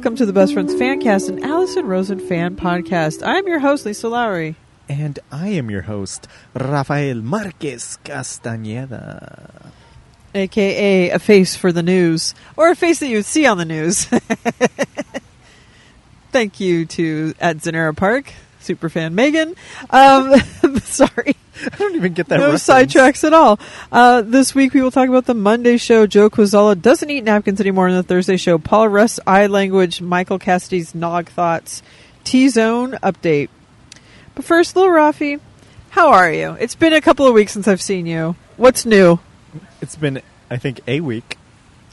Welcome to the Best Friends Fancast, an Allison Rosen fan podcast. I'm your host, Lisa Lowry. And I am your host, Rafael Marquez Castañeda. aka a face for the news, or a face that you would see on the news. Thank you to at Zanera Park, superfan Megan. Um, sorry, I don't even get that no reference. sidetracks at all. Uh, this week we will talk about the Monday show. Joe Kwaczala doesn't eat napkins anymore. In the Thursday show, Paula Russ eye language, Michael Cassidy's nog thoughts, T Zone update. But first, little Rafi, how are you? It's been a couple of weeks since I've seen you. What's new? It's been, I think, a week.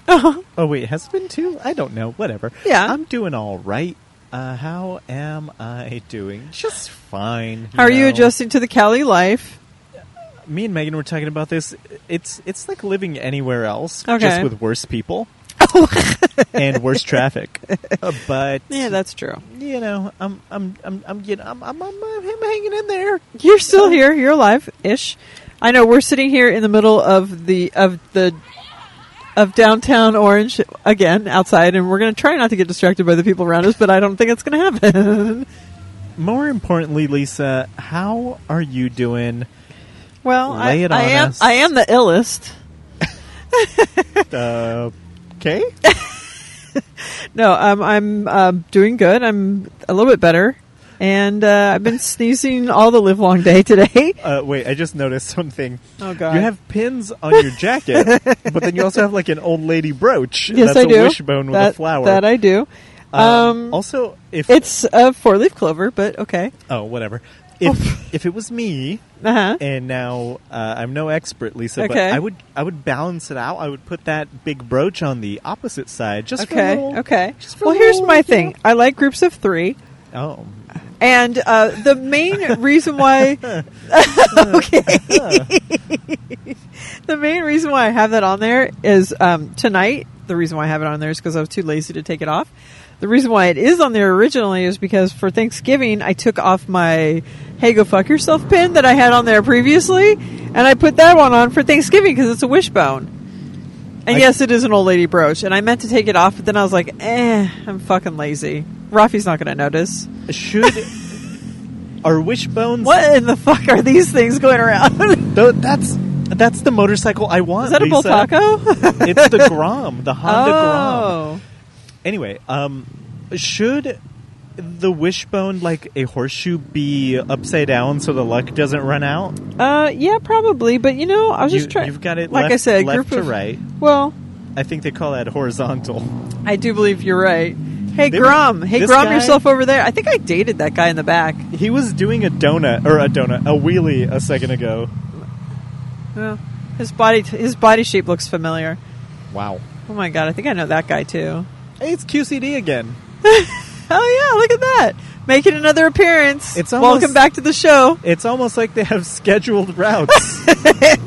Uh-huh. Oh, wait, has it been two? I don't know. Whatever. Yeah. I'm doing all right. Uh, how am I doing? Just fine. How are you adjusting to the Cali life? Me and Megan were talking about this. It's it's like living anywhere else, Okay. just with worse people and worse traffic. Uh, but Yeah, that's true. you know, I'm I'm I'm I'm getting I'm I'm, I'm, I'm hanging in there. You're still here. You're alive, ish. I know we're sitting here in the middle of the of the of downtown Orange again outside, and we're going to try not to get distracted by the people around us. But I don't think it's going to happen. More importantly, Lisa, how are you doing? well, Lay I, it I on am us. I am the illest. Uh, okay. No, um, I'm um, doing good. I'm a little bit better, and uh, I've been sneezing all the live long day today. Uh, wait, I just noticed something. Oh God! You have pins on your jacket, but then you also have like an old lady brooch. yes, That's I a do. wishbone with a flower. That I do. Um, Um, also, if It's a four leaf clover, but okay. oh whatever, if if it was me Uh huh. and now uh, I'm no expert, Lisa, but Okay. I would I would balance it out. I would put that big brooch on the opposite side, just for a Okay. little- Okay. just a Well, here's my thing. I like groups of three, Oh, and uh, the main reason why. okay. the main reason why I have that on there is um, tonight. The reason why I have it on there is because I was too lazy to take it off. The reason why it is on there originally is because for Thanksgiving I took off my "Hey, go fuck yourself" pin that I had on there previously, and I put that one on for Thanksgiving because it's a wishbone. And I- yes, it is an old lady brooch, and I meant to take it off, but then I was like, "Eh, I'm fucking lazy." Rafi's not going to notice. should are wishbones? What in the fuck are these things going around? that's that's the motorcycle I want. Is that a Lisa. Bultaco? it's the Grom, the Honda Grom. oh, Anyway, um, should the wishbone like a horseshoe be upside down so the luck doesn't run out? uh, yeah, probably. But you know, I was You, just trying. You've got it like left, I said, left to of, right. Well, I think they call that horizontal. I do believe you're right. Hey, They were- Grom. Hey, this Grom guy- yourself over there. I think I dated that guy in the back. He was doing a donut or a donut, a wheelie a second ago. Yeah. His body, his body shape looks familiar. Wow. Oh my god, I think I know that guy too. Hey, it's QCD again. Oh yeah, look at that, making another appearance. It's almost- welcome back to the show. It's almost like they have scheduled routes.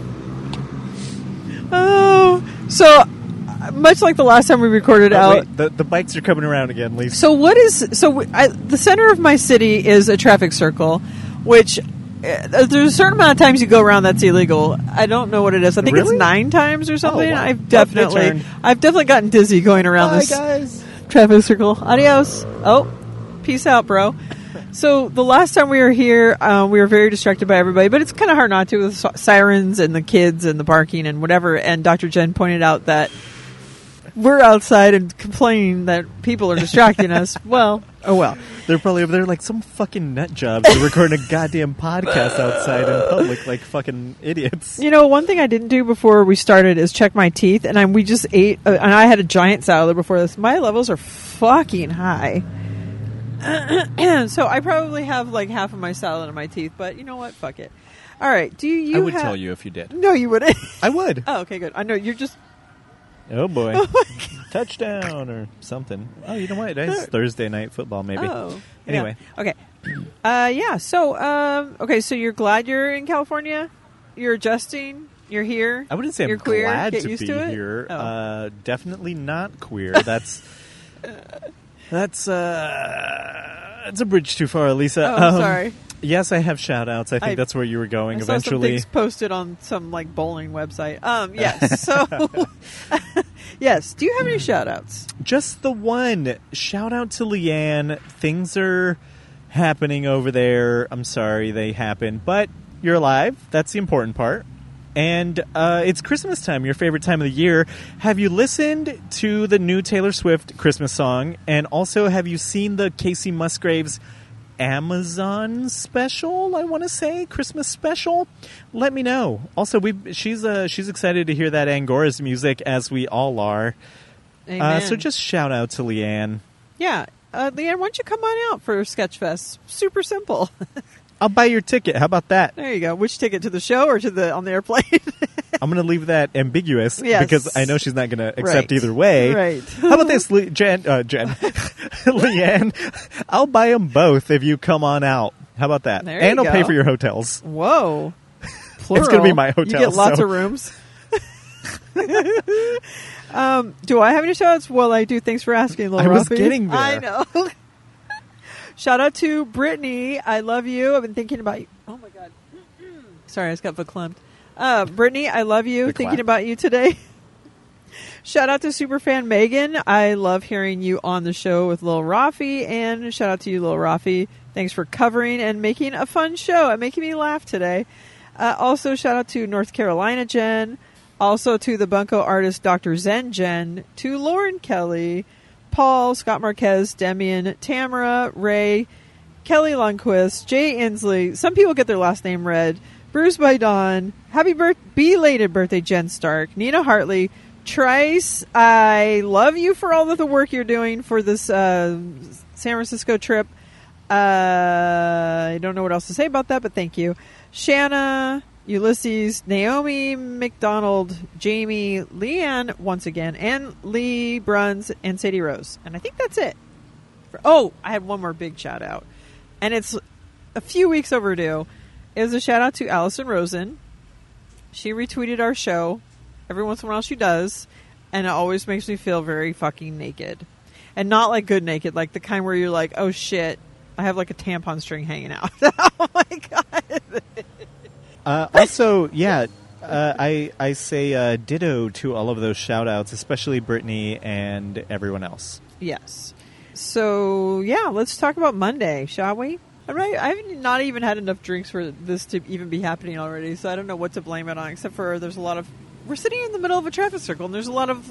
Oh, so uh, much like the last time we recorded Oh, out. wait, the, the bikes are coming around again, Lisa. So what is so? I, the center of my city is a traffic circle, which uh, there's a certain amount of times you go around that's illegal. I don't know what it is. I think it's nine times or something. wow. I've definitely. I've definitely gotten dizzy going around Bye, this guys. Traffic circle. Adios. Oh, peace out, bro. So the last time we were here, uh, we were very distracted by everybody, but it's kind of hard not to with sirens and the kids and the barking and whatever. And Dr. Jen pointed out that we're outside and complaining that people are distracting us. Well, oh well. They're probably over there like some fucking nut jobs are recording a goddamn podcast outside in public like fucking idiots. You know, one thing I didn't do before we started is check my teeth, and I, we just ate, uh, and I had a giant salad before this. My levels are fucking high. so I probably have like half of my salad in my teeth, but you know what? Fuck it. All right. Do you? I would ha- tell you if you did. No, you wouldn't. I would. oh, okay, good. I know you're just. Oh boy. Oh my God. Touchdown or something. Oh, you know what? It's Thursday night football, maybe. Oh. Anyway. Yeah. Okay. Uh, yeah. So, um, okay. So you're glad you're in California. You're adjusting. You're here. I wouldn't say You're I'm queer? glad Get to be to here. Oh. Uh, definitely not queer. That's that's uh, that's a bridge too far, Lisa. Oh, Um, sorry. Yes, I have shout outs. I think I- that's where you were going I saw eventually. things posted on some like bowling website. Um, yes. So, yes. Do you have any shout outs? Just the one. Shout out to Leanne. Things are happening over there. I'm sorry they happened, but you're alive. That's the important part. And uh, it's Christmas time, your favorite time of the year. Have you listened to the new Taylor Swift Christmas song? And also, have you seen the Kacey Musgraves Amazon special? I want to say Christmas special. Let me know. Also, we she's uh, she's excited to hear that Angora's music, as we all are. Uh, so just shout out to Leanne. yeah, uh, Leanne, why don't you come on out for Sketchfest? Super simple. I'll buy your ticket. How about that? there you go. Which ticket to the show or to the on the airplane? I'm going to leave that ambiguous Yes. because I know she's not going to accept Right. either way. Right. How about this, Le- Jen? Uh, Jen, Leanne? I'll buy them both if you come on out. How about that? There and I'll pay for your hotels. Whoa. It's gonna be my my You get lots so- of rooms. um, do I have any shots? Well, I do. Thanks for asking, Lil I was getting there. I know. Shout out to Brittany. I love you. I've been thinking about you. Oh, my God. Sorry, I just got verklempt. Uh, Brittany, I love you. Thinking about you today. Shout out to superfan Megan. I love hearing you on the show with Lil Rafi. And shout out to you, Lil Rafi. Thanks for covering and making a fun show and making me laugh today. Uh, also, shout out to North Carolina Jen. Also to the Bunko artist Dr. Zen Jen. To Lauren Kelly, Paul, Scott Marquez, Demian, Tamara, Ray, Kelly Lundquist, Jay Inslee. Some people get their last name read. Bruce by Dawn. Happy birth- belated birthday, Jen Stark. Nina Hartley. Trice, I love you for all of the work you're doing for this uh, San Francisco trip. Uh, I don't know what else to say about that, but thank you. Shanna, Ulysses, Naomi McDonald, Jamie, Leanne, once again, and Lee Bruns and Sadie Rose. And I think that's it. For- oh, I had one more big shout out. And it's a few weeks overdue. It was a shout out to Allison Rosen. She retweeted our show. Every once in a while she does. And it always makes me feel very fucking naked. And not like good naked, like the kind where you're like, oh shit, I have like a tampon string hanging out. oh my god. Uh, also, yeah, uh, I I say uh, ditto to all of those shout outs, especially Brittany and everyone else. Yes. So yeah, let's talk about Monday, shall we? I'm I've not even had enough drinks for this to even be happening already, so I don't know what to blame it on. Except for there's a lot of we're sitting in the middle of a traffic circle and there's a lot of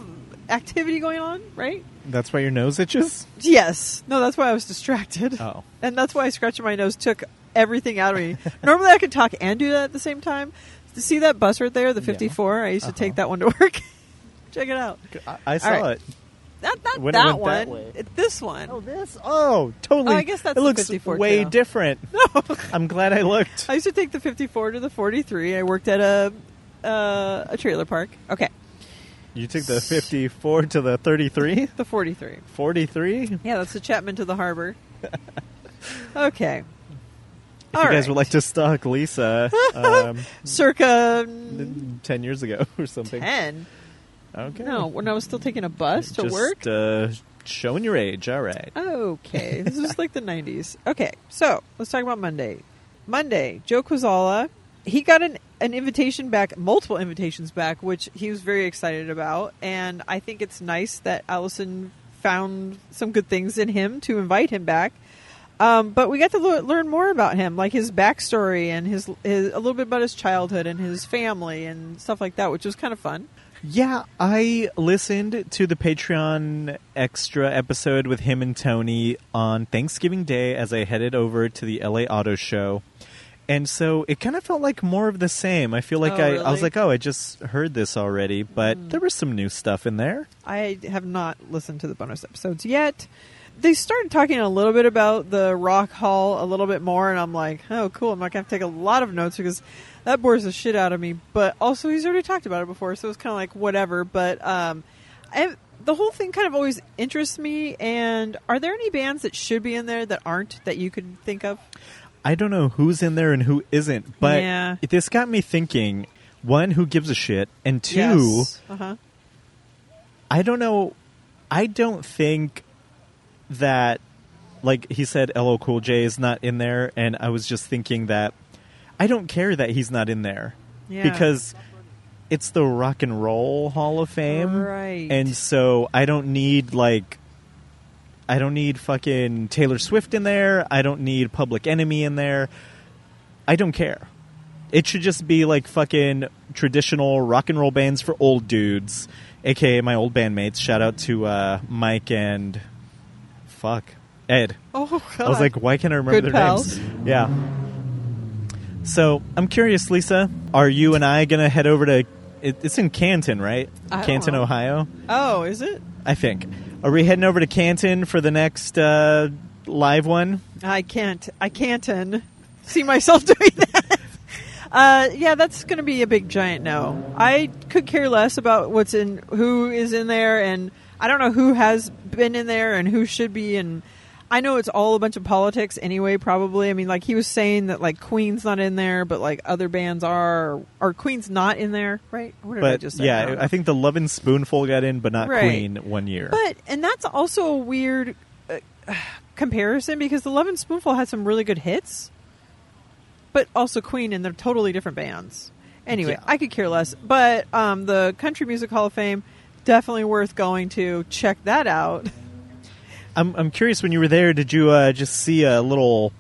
activity going on, right? That's why your nose itches. Yes. No, that's why I was distracted. Oh. And that's why scratching my nose took everything out of me. Normally I could talk and do that at the same time. See that bus right there, the Yeah. 54, I used to take Uh-huh. that one to work. Check it out. I, I saw right. it. Not, not When that one. that this one. Oh, this. Oh, totally. Oh, I guess that's it looks 54 way too. different. No. I'm glad I looked. I used to take the 54 to the 43. I worked at a uh, a trailer park. Okay, You took the 54 to the 33, the 43. 43. Yeah, that's the Chapman to the harbor. okay. If All you guys right. would like to stalk Lisa, um, Circa ten years ago or something. 10. Okay. No, when I was still taking a bus to Just, work. Uh, showing your age. All right. Okay, this is like the 90s. Okay, so let's talk about Monday. Monday, Joe Kwaczala, he got an, an invitation back, multiple invitations back, which he was very excited about. And I think it's nice that Allison found some good things in him to invite him back. Um, but we got to le- learn more about him, like his backstory and his, his a little bit about his childhood and his family and stuff like that, which was kind of fun. Yeah, I listened to the Patreon extra episode with him and Tony on Thanksgiving Day as I headed over to the LA Auto Show. And so it kind of felt like more of the same. I feel like Oh, I, I was? Mm. like, oh, I just heard this already, but there was some new stuff in there. I have not listened to the bonus episodes yet. They started talking a little bit about the Rock Hall a little bit more, and I'm like, oh, cool. I'm not gonna have to take a lot of notes because that bores the shit out of me. But also, he's already talked about it before, so it's kind of like whatever. But um, I, the whole thing kind of always interests me. And are there any bands that should be in there that aren't that you could think of? I don't know who's in there and who isn't, but Yeah. this got me thinking. One, who gives a shit, and two, Yes. Uh-huh. I don't know. I don't think that, like he said, LL Cool J is not in there, and I was just thinking that I don't care that he's not in there Yeah. because it's the Rock and Roll Hall of Fame, Right. And so I don't need like. I don't need fucking Taylor Swift in there. I don't need Public Enemy in there. I don't care. It should just be like fucking traditional rock and roll bands for old dudes, aka my old bandmates. Shout out to uh, Mike and fuck Ed. Oh God. I was like, why can't I remember Good their pals. names? Yeah. So I'm curious, Lisa. Are you and I gonna head over to? It, it's in Canton, right? I Canton, know. Ohio. oh, is it? I think. Are we heading over to Canton for the next uh, live one? I can't. I can't see myself doing that. Uh, yeah, that's going to be a big giant no. I could care less about what's in, who is in there, and I don't know who has been in there and who should be. And I know it's all a bunch of politics anyway. Probably. I mean, like he was saying that like Queen's not in there, but like other bands are. Or, or Queen's not in there, right? What did I But just say? Yeah, know. I think the Lovin' Spoonful got in, but not Right. Queen one year. But and that's also a weird uh, comparison because the Lovin' Spoonful had some really good hits, but also Queen and they're totally different bands. Anyway, Yeah. I could care less. But um, the Country Music Hall of Fame definitely worth going to. Check that out. I'm I'm curious. When you were there, did you uh, just see a little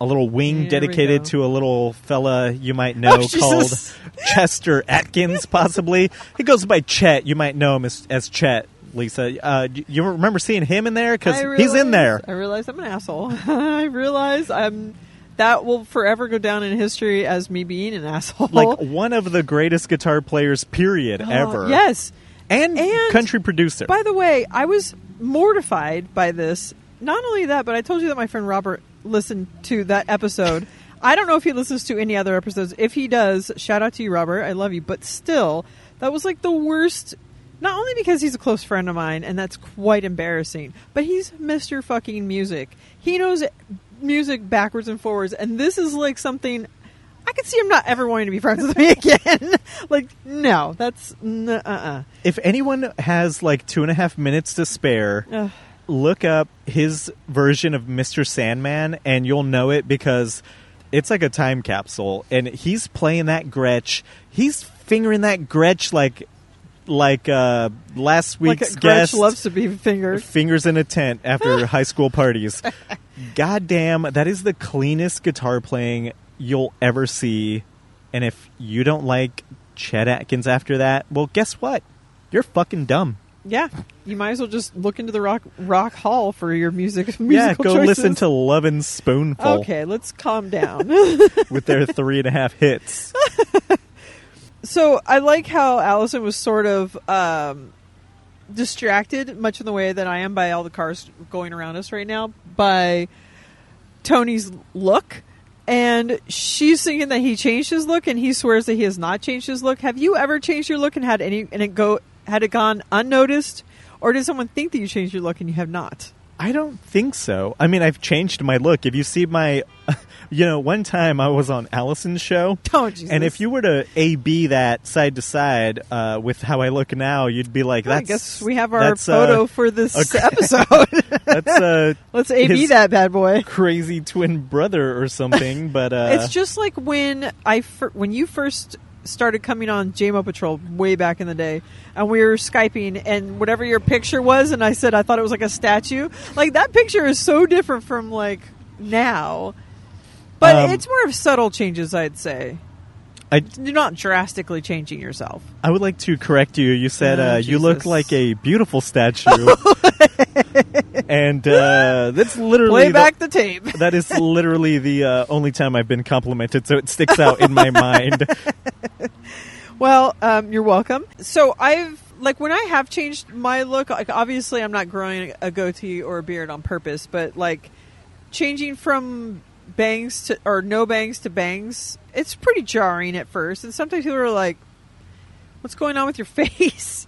a little wing Here dedicated to a little fella you might know Oh, called Chester Atkins? Possibly, he goes by Chet. You might know him as, as Chet. Lisa, uh, you- remember seeing him in there because he's in there. I realize I'm an asshole. I realize I'm. That will forever go down in history as me being an asshole. Like one of the greatest guitar players, period, Oh, ever. Yes. And, And- country producer. By the way, I was mortified by this. Not only that, but I told you that my friend Robert listened to that episode. I don't know if he listens to any other episodes. If he does, shout out to you, Robert. I love you. But still, that was like the worst. Not only because he's a close friend of mine, and that's quite embarrassing, but he's Mr. fucking music. He knows music backwards and forwards, and this is like something I could see him not ever wanting to be friends with me again. like, no, that's n- uh-uh. if anyone has like two and a half minutes to spare, Ugh. look up his version of Mr. Sandman and you'll know it because it's like a time capsule and he's playing that Gretsch. He's fingering that Gretsch like like uh last week's Gretsch guest loves to be fingered. fingers in a tent after high school parties. God damn, that is the cleanest guitar playing you'll ever see. And if you don't like Chet Atkins after that, well guess what? You're fucking dumb. Yeah, you might as well just look into the rock rock hall for your music. Yeah, go choices. listen to Lovin' Spoonful Okay, let's calm down. with their three and a half hits. so I like how Allison was sort of um, distracted, much in the way that I am by all the cars going around us right now, by Tony's look. And she's thinking that he changed his look, and he swears that he has not changed his look. Have you ever changed your look and had any and it go had it gone unnoticed, or did someone think that you changed your look and you have not? I don't think so. I mean, I've changed my look. If you see my, you know, one time I was on Allison's show, Oh, Jesus. and if you were to A B that side to side uh, with how I look now, you'd be like, that's. I guess we have our uh, photo for this okay. episode. That's uh, Let's AB that bad boy. crazy twin brother or something. But uh, it's just like when I fir- when you first started coming on JMO Patrol way back in the day, and we were skyping, and whatever your picture was, and I said I thought it was like a statue. Like that picture is so different from like now, but Um, it's more of subtle changes, I'd say. I You're not drastically changing yourself. I would like to correct you. You said Oh, uh, you look Jesus. like a beautiful statue, and uh, that's literally Play the- back the tape. that is literally the uh, only time I've been complimented, so it sticks out in my mind. Well, um, you're welcome. So I've like when I have changed my look, like obviously I'm not growing a goatee or a beard on purpose, but like changing from bangs to or no bangs to bangs, it's pretty jarring at first. And sometimes people are like, "What's going on with your face?"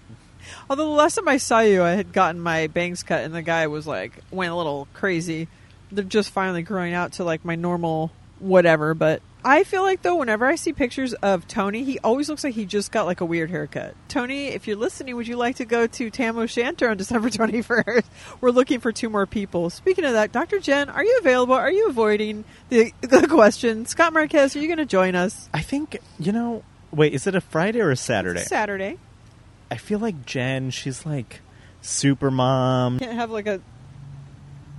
Although the last time I saw you, I had gotten my bangs cut, and the guy was like went a little crazy. They're just finally growing out to like my normal whatever, but I feel like though whenever I see pictures of Tony, he always looks like he just got like a weird haircut. Tony, if you're listening, would you like to go to Tam O'Shanter on December 21st? We're looking for two more people. Speaking of that, Dr. Jen, are you available? Are you avoiding the, the question? Scott Marquez, are you going to join us? I think you know. Wait, is it a Friday or a Saturday? Saturday. I feel like Jen. She's like super mom. Can't have like a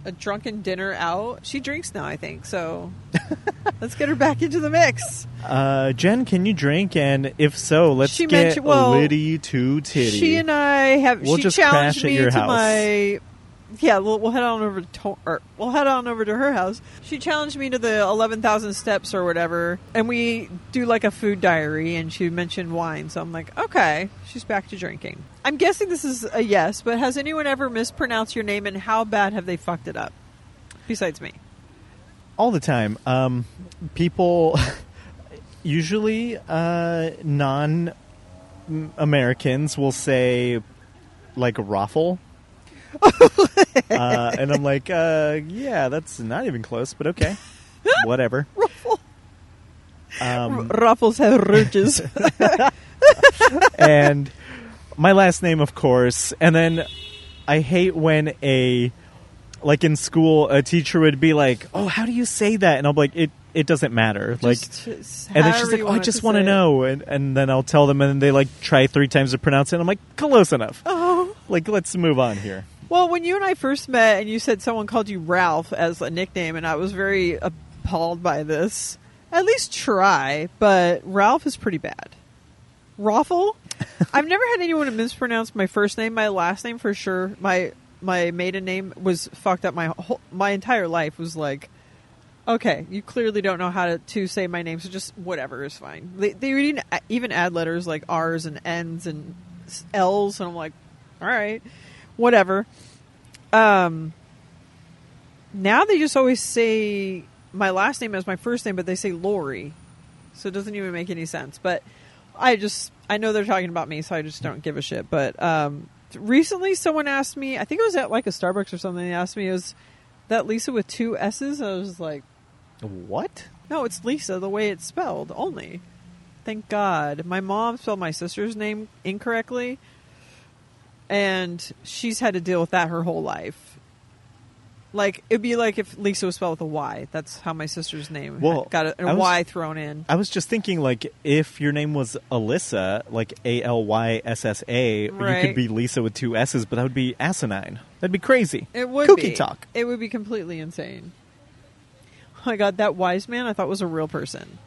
a drunken dinner out. She drinks now, I think. So let's get her back into the mix. Uh, Jen, can you drink? And if so, let's She get mentioned- well, litty two titty. She and I have. We'll she just challenged crash at me your to house. my. Yeah, we'll, we'll head on over to, or we'll head on over to her house. She challenged me to the eleven thousand steps or whatever, and we do like a food diary. And she mentioned wine, so I'm like, okay, she's back to drinking. I'm guessing this is a yes, but has anyone ever mispronounced your name, and how bad have they fucked it up? Besides me, all the time. Um, people, usually uh, non Americans, will say like raffle. uh, and I'm like, uh, yeah, that's not even close, but okay, whatever. Ruffle. Um, Ruffles have ridges. and my last name, of course. And then I hate when a like in school a teacher would be like, "Oh, how do you say that?" And I'll be like, "It it doesn't matter." like, Just- just and then she's like, "Oh, I just want to know," and and then I'll tell them, and then they like try three times to pronounce it. And I'm like, "Close enough." Oh. Like, let's move on here. Well, when you and I first met, and you said someone called you Ralph as a nickname, and I was very appalled by this. At least try, but Ralph is pretty bad. Raffle? I've never had anyone mispronounce my first name. My last name, for sure. My my maiden name was fucked up. My whole, my entire life was like, okay, you clearly don't know how to, to say my name, so just whatever is fine. They they even, even add letters like R's and N's and L's, and I'm like, all right, whatever. Um, now they just always say my last name as my first name, but they say Lori, so it doesn't even make any sense. But I just I know they're talking about me, so I just don't give a shit. But um, recently, someone asked me, I think it was at like a Starbucks or something. They asked me, "Is that Lisa with two S's?" I was like, What? "No, it's Lisa the way it's spelled only." Thank God. My mom spelled my sister's name incorrectly, and she's had to deal with that her whole life. Like it'd be like if Lisa was spelled with a Y. That's how my sister's name Well, got a, a was- Y thrown in. I was just thinking, like, if your name was Alyssa, like A L Y S S A, you could be Lisa with two S's, but that would be asinine. That'd be crazy. It would Kooky be. talk. It would be completely insane. Oh my god, that wise man I thought was a real person.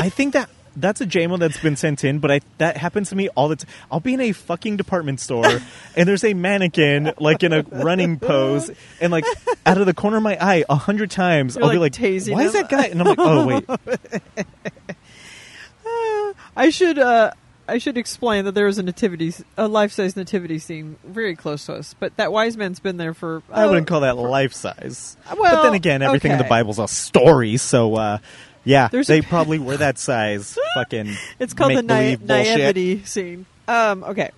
I think that that's a JMO that's been sent in, but I that happens to me all the time. I'll be in a fucking department store and there's a mannequin like in a running pose, and like out of the corner of my eye, a hundred times You're, I'll be like, like, tasing "Why is that guy?" And I'm like, "Oh wait, I should uh I should explain that there was a nativity a life size nativity scene very close to us, but that wise man's been there for I uh, wouldn't call that life size." but then again, everything in the. Bible's a story, so uh, yeah, There's they probably were that size. fucking, It's called the na- naivety scene. Um, okay.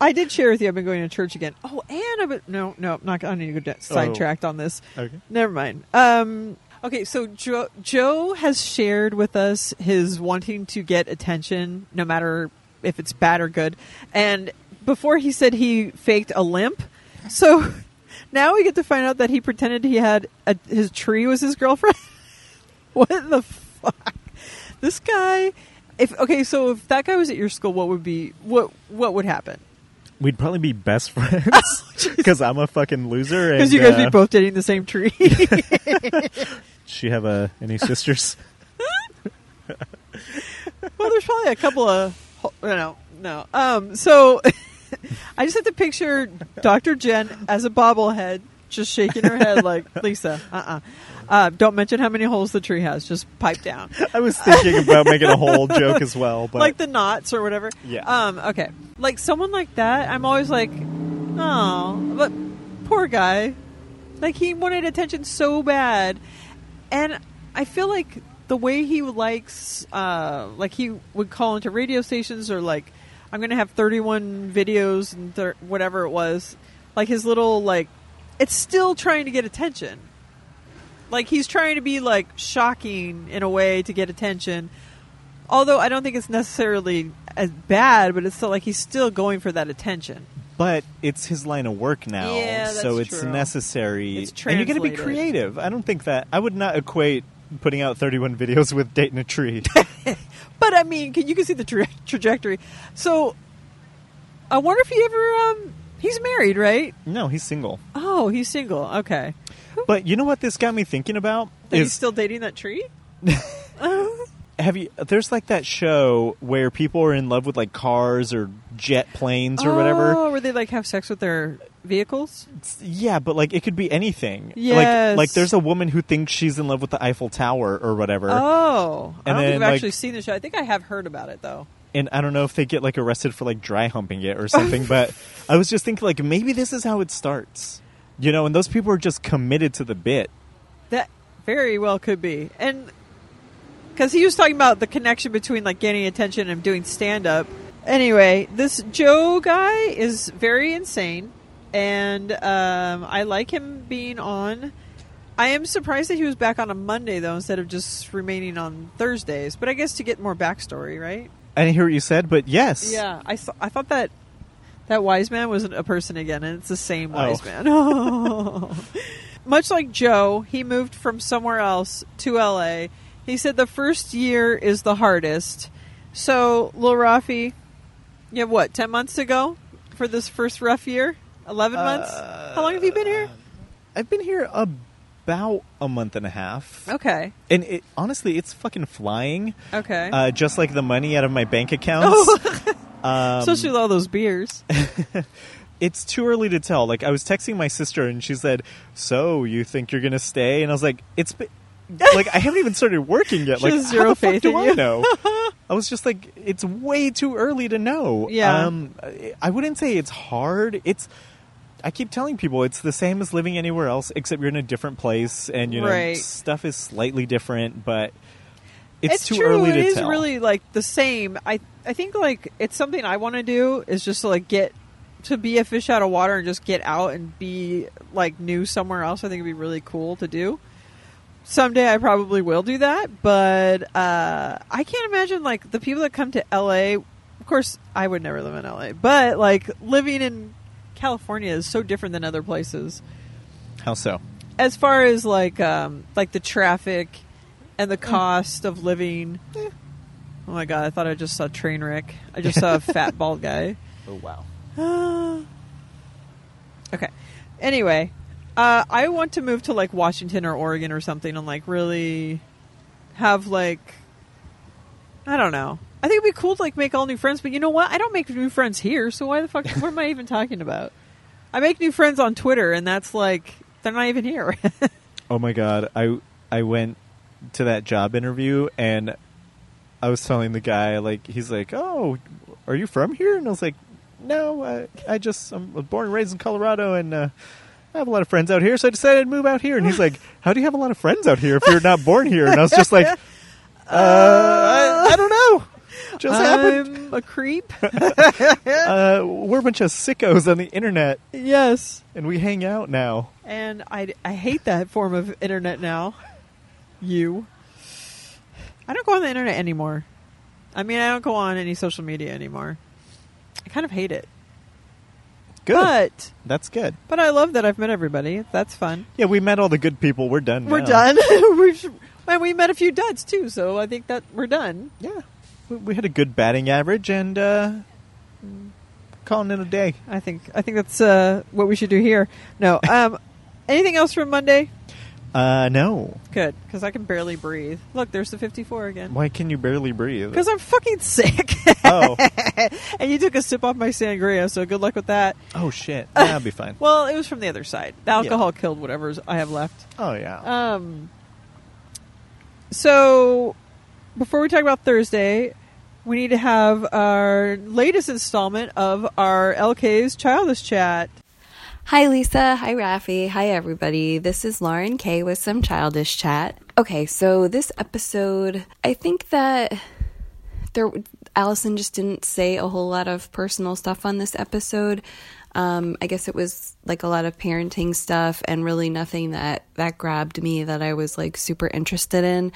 I did share with you. I've been going to church again. Oh, and I've been, no, no, I'm not. I need to get sidetracked on this. Okay. Never mind. Um, okay, so Joe, Joe has shared with us his wanting to get attention, no matter if it's bad or good. And before he said he faked a limp, so now we get to find out that he pretended he had a, his tree was his girlfriend. what the fuck? This guy. If okay, so if that guy was at your school, what would be what what would happen? We'd probably be best friends because I'm a fucking loser. Because you guys uh, be both dating the same tree. She have uh, any sisters? well, there's probably a couple of no, no. Um, so I just have to picture Dr. Jen as a bobblehead just shaking her head like Lisa. Uh-uh. Uh Don't mention how many holes the tree has. Just pipe down. I was thinking about making a whole joke as well, but like the knots or whatever. Yeah. Um. Okay. Like someone like that, I'm always like, oh, but poor guy. Like he wanted attention so bad, and I feel like the way he likes, uh, like he would call into radio stations or like, I'm gonna have 31 videos and thir- whatever it was, like his little like, it's still trying to get attention. Like he's trying to be like shocking in a way to get attention. Although I don't think it's necessarily as bad, but it's still like he's still going for that attention. but it's his line of work now, Yeah, so it's true. necessary. It's and you're going to be creative. I don't think that I would not equate putting out 31 videos with dating a tree. But I mean, can, you can see the tra- trajectory. So I wonder if he ever um he's married, right? no, he's single. Oh, he's single. Okay. But you know what this got me thinking about That he's is still dating that tree? Oh. have you there's like that show where people are in love with like cars or jet planes or whatever. Oh, where they like have sex with their vehicles? Yeah, but like it could be anything. Yes. Like like there's a woman who thinks she's in love with the Eiffel Tower or whatever. Oh, I And don't think then, I've like- actually seen the show. I think I have heard about it though. And I don't know if they get like arrested for like dry humping it or something, but I was just thinking like maybe this is how it starts. You know, and those people are just committed to the bit. That very well could be, and because he was talking about the connection between like getting attention and doing stand up. Anyway, this Joe guy is very insane, and um, I like him being on. I am surprised that he was back on a Monday though, instead of just remaining on Thursdays. But I guess to get more backstory, right? I didn't hear what you said, but yes. Yeah, I th- I thought that that wise man wasn't a person again, and it's the same Oh. wise man. Much like Joe, he moved from somewhere else to LA. He said the first year is the hardest. So, Lil Rafi, you have what, 10 months to go for this first rough year? 11 months? How long have you been here? Uh, I've been here about a month and a half. Okay. And it, honestly, it's fucking flying. Okay. Uh, just like the money out of my bank accounts. um, Especially with all those beers. it's too early to tell. Like I was texting my sister and she said, "So you think you're gonna stay?" And I was like, "It's been, like I haven't even started working yet. Like has how zero the fuck faith do in I you." know?" I was just like, "It's way too early to know." Yeah. Um, I wouldn't say it's hard. It's I keep telling people it's the same as living anywhere else, except you're in a different place and you know Right. stuff is slightly different, but. It's, too true. early It to is tell. really like the same. I I think like it's something I want to do is just to like get to be a fish out of water and just get out and be like new somewhere else. I think it'd be really cool to do. Someday I probably will do that, but uh, I can't imagine like the people that come to LA. Of course, I would never live in LA, but like living in California is so different than other places How so? as far as like um, like the traffic and the cost of living. Eh. Oh my god! I thought I just saw a train wreck. I just saw a fat bald guy. Oh wow. okay. Anyway, uh, I want to move to like Washington or Oregon or something and like really have like I don't know. I think it'd be cool to like make all new friends, but you know what? I don't make new friends here, so why the fuck? what am I even talking about? I make new friends on Twitter, and that's like they're not even here. Oh my god, I I went to that job interview and I was telling the guy like he's like, "Oh, are you from here?" And I was like, "No, I, I just I'm born and raised in Colorado and uh, I have a lot of friends out here, so I decided to move out here." And he's like, "How do you have a lot of friends out here if you're not born here?" And I was just like, "Uh, I, I don't know." Just happened. I'm a creep. Uh, we're a bunch of sickos on the internet, yes. and we hang out now. And I, I hate that form of internet now. You. I don't go on the internet anymore. I mean, I don't go on any social media anymore. I kind of hate it. Good. But That's good. but I love that I've met everybody. That's fun. Yeah, we met all the good people. We're done. We're now. done. We've, and we met a few duds too, so I think that we're done. Yeah, we, we had a good batting average and uh, calling it a day. I think I think that's uh, what we should do here. No. Um, anything else from Monday? Uh, no. Good, because I can barely breathe. Look, there's the 54 again. Why can you barely breathe? Because I'm fucking sick. Oh. and you took a sip off my sangria, so good luck with that. oh shit. That'll be fine. Well, it was from the other side. The alcohol killed whatever I have left. Oh yeah. Um. So, before we talk about Thursday, we need to have our latest installment of our LK's Childish Chat. Hi, Lisa. Hi, Rafi. Hi, everybody. This is Lauren Kay with some childish chat. Okay, so this episode, I think that there, Allison just didn't say a whole lot of personal stuff on this episode. Um, I guess it was like a lot of parenting stuff and really nothing that that grabbed me that I was like super interested in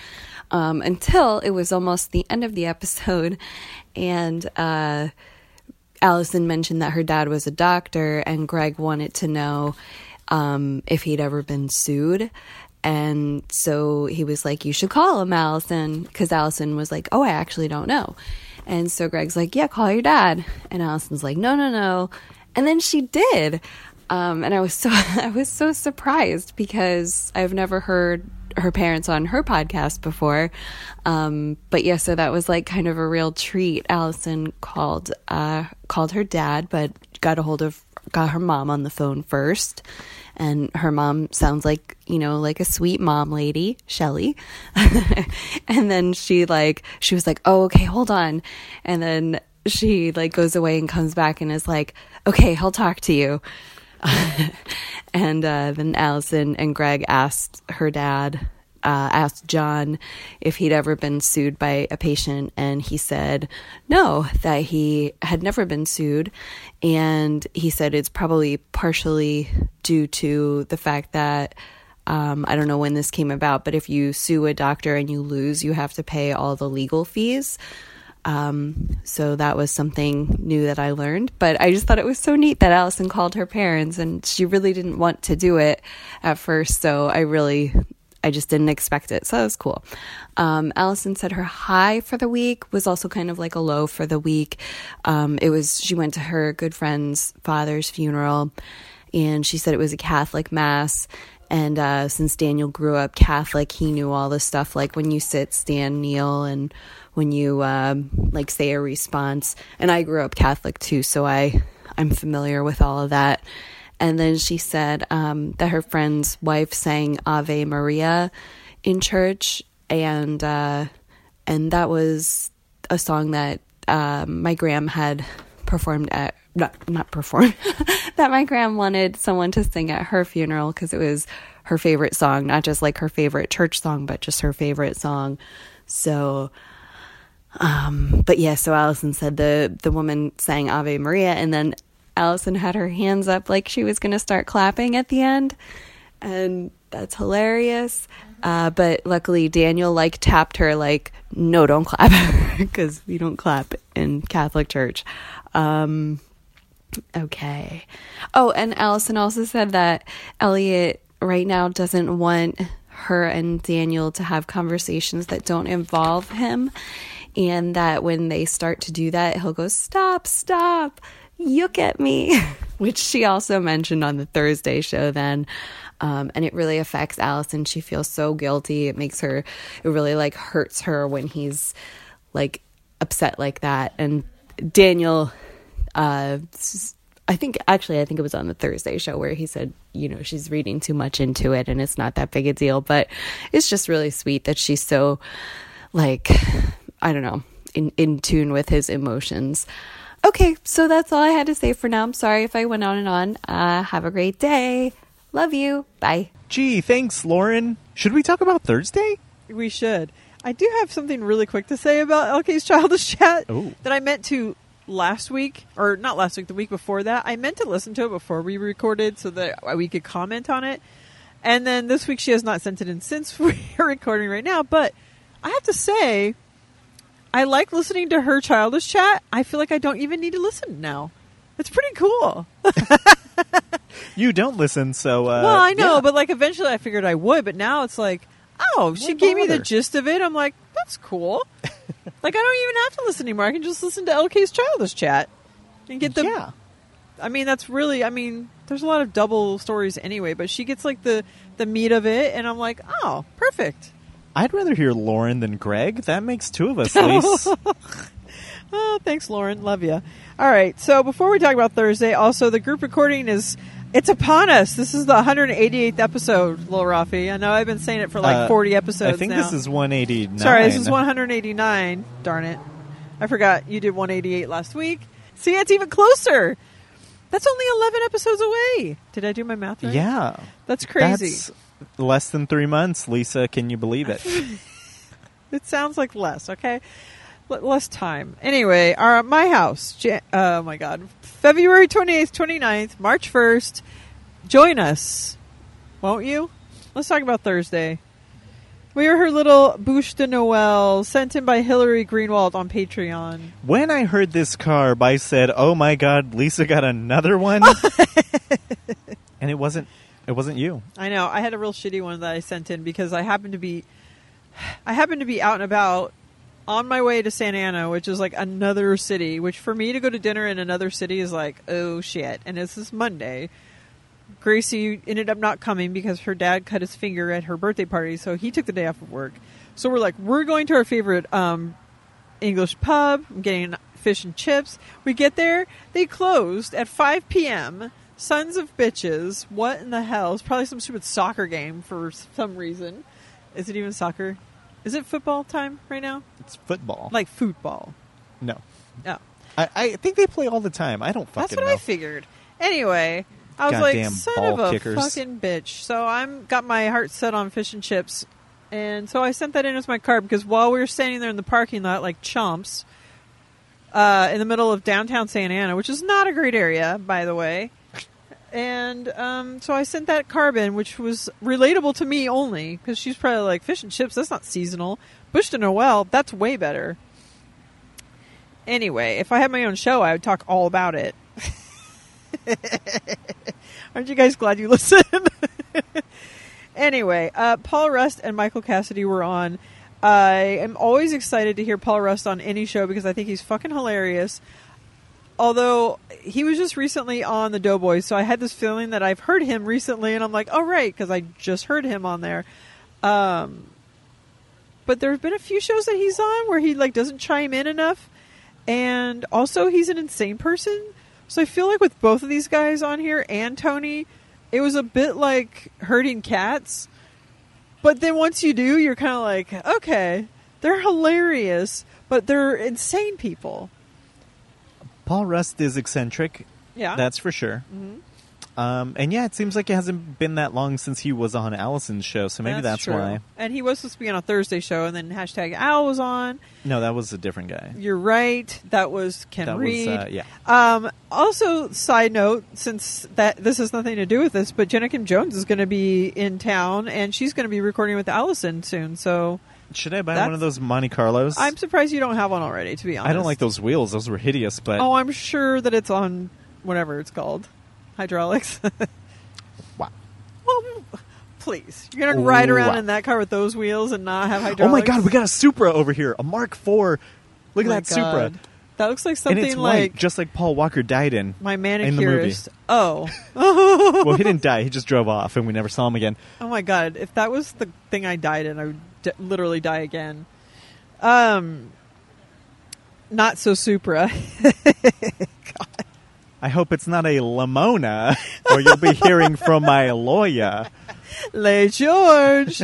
um, until it was almost the end of the episode, and uh, Allison mentioned that her dad was a doctor, and Greg wanted to know um, if he'd ever been sued. And so he was like, You should call him, Allison. Because Allison was like, Oh, I actually don't know. And so Greg's like, Yeah, call your dad. And Allison's like, No, no, no. And then she did. Um, and I was so I was so surprised because I've never heard her parents on her podcast before. Um, but yeah, so that was like kind of a real treat. Allison called uh, called her dad, but got a hold of got her mom on the phone first. And her mom sounds like, you know, like a sweet mom lady, Shelly. and then she like she was like, "Oh, okay, hold on." And then she like goes away and comes back and is like, "Okay, he'll talk to you." and uh, then Allison and Greg asked her dad, uh, asked John if he'd ever been sued by a patient, and he said no, that he had never been sued. And he said it's probably partially due to the fact that. Um, I don't know when this came about, but if you sue a doctor and you lose, you have to pay all the legal fees. Um, so that was something new that I learned. But I just thought it was so neat that Allison called her parents, and she really didn't want to do it at first. So I really, I just didn't expect it. So that was cool. Um, Allison said her high for the week was also kind of like a low for the week. Um, it was, she went to her good friend's father's funeral, and she said it was a Catholic mass. And uh, since Daniel grew up Catholic, he knew all the stuff like when you sit, stand, kneel, and when you um, like say a response. And I grew up Catholic too, so I I'm familiar with all of that. And then she said um, that her friend's wife sang Ave Maria in church, and uh, and that was a song that um, my gram had performed at not not performed that my gram wanted someone to sing at her funeral because it was her favorite song, not just like her favorite church song, but just her favorite song. So um, but yeah, so Allison said the the woman sang Ave Maria, and then Allison had her hands up like she was going to start clapping at the end, and that's hilarious. Uh, but luckily, Daniel like tapped her like, "No, don't clap," because we don't clap in Catholic Church. Um, okay. Oh, and Allison also said that Elliot right now doesn't want her and Daniel to have conversations that don't involve him and that when they start to do that, he'll go, Stop, stop, look at me, which she also mentioned on the Thursday show then. Um, and it really affects Allison. She feels so guilty. It makes her, it really like hurts her when he's like upset like that. And Daniel, uh, I think actually, I think it was on the Thursday show where he said, you know, she's reading too much into it and it's not that big a deal. But it's just really sweet that she's so like I don't know, in, in tune with his emotions. Okay, so that's all I had to say for now. I'm sorry if I went on and on. Uh, have a great day. Love you. Bye. Gee, thanks, Lauren. Should we talk about Thursday? We should. I do have something really quick to say about LK's Childish Chat Ooh. that I meant to last week, or not last week, the week before that. I meant to listen to it before we recorded so that we could comment on it. And then this week she has not sent it in since we're recording right now. But I have to say, I like listening to her childish chat. I feel like I don't even need to listen now. It's pretty cool. You don't listen, so uh, well, I know, yeah. but like eventually I figured I would, but now it's like, oh, she Why gave me the gist of it. I'm like, that's cool. like I don't even have to listen anymore. I can just listen to LK's childish chat and get the yeah. I mean, that's really. I mean, there's a lot of double stories anyway, but she gets like the the meat of it, and I'm like, oh, perfect. I'd rather hear Lauren than Greg. That makes two of us, Lise. Oh, thanks, Lauren. Love you. All right. So before we talk about Thursday, also the group recording is it's upon us. This is the 188th episode, Lil Rafi. I know I've been saying it for like Uh, 40 episodes I think now. this is 189. Sorry, this is 189. Darn it. I forgot you did 188 last week. See, it's even closer. That's only 11 episodes away. Did I do my math right? Yeah. That's crazy. That's less than three months, Lisa. Can you believe it? It sounds like less, okay? L- less time. Anyway, our my house. Ja- oh my god. February 28th, 29th, March 1st. Join us. Won't you? Let's talk about Thursday. We are her little bouche de Noël sent in by Hillary Greenwald on Patreon. when I heard this carb, I said, "Oh my God, Lisa got another one," and it wasn't. It wasn't you. I know. I had a real shitty one that I sent in because I happened to be I happened to be out and about on my way to Santa Ana, which is like another city, which for me to go to dinner in another city is like, oh shit. And this is Monday. Gracie ended up not coming because her dad cut his finger at her birthday party, so he took the day off of work. So we're like, we're going to our favorite um, English pub. I'm getting fish and chips. We get there, they closed at 5 p.m. Sons of bitches. What in the hell? It's probably some stupid soccer game for some reason. Is it even soccer? Is it football time right now? It's football. Like football. no, No. I, I think they play all the time. I don't That's what know. I figured. Anyway, I was Goddamn like, son of a kickers. fucking bitch. So I'm got my heart set on fish and chips, and so I sent that in as my card because while we were standing there in the parking lot like chumps, uh, in the middle of downtown Santa Ana, which is not a great area, by the way. And um, so I sent that carbon, which was relatable to me only because she's probably like fish and chips. That's not seasonal. Bûche de Noël, that's way better. Anyway, if I had my own show, I would talk all about it. Aren't you guys glad you listened? anyway, uh, Paul Rust and Michael Cassidy were on. I am always excited to hear Paul Rust on any show because I think he's fucking hilarious. Although he was just recently on the Doughboys, so I had this feeling that I've heard him recently, and I'm like, oh right, because I just heard him on there. Um, but there have been a few shows that he's on where he like doesn't chime in enough, and also he's an insane person. So I feel like with both of these guys on here and Tony, it was a bit like herding cats. But then once you do, you're kind of like, okay, they're hilarious, but they're insane people. Paul Rust is eccentric. Yeah. That's for sure. Mhm. Um, and yeah, it seems like it hasn't been that long since he was on Allison's show, so maybe that's, true. why. And he was supposed to be on a Thursday show, and then hashtag Al was on. No, that was a different guy. You're right. That was Ken that Reed. was uh, yeah. Um, also, side note, since that this has nothing to do with this, but Jenna Kim Jones is going to be in town, and she's going to be recording with Allison soon. So Should I buy That's- one of those Monte Carlos? I'm surprised you don't have one already. To be honest, I don't like those wheels; those were hideous. But Oh, I'm sure that it's on whatever it's called, hydraulics. wow. well, please, you're to ride around Wow. in that car with those wheels and not have hydraulics. Oh my God, we got a Supra over here, a Mark IV. Look at my that Supra, God. That looks like and something it's like white, just like Paul Walker died in. my in the movie. manicurist. Oh. well, he didn't die; he just drove off, and we never saw him again. Oh my god! If that was the thing I died in, I would d- literally die again. Um, not so Supra. I hope it's not a Lamona, or you'll be hearing from my lawyer. Le George.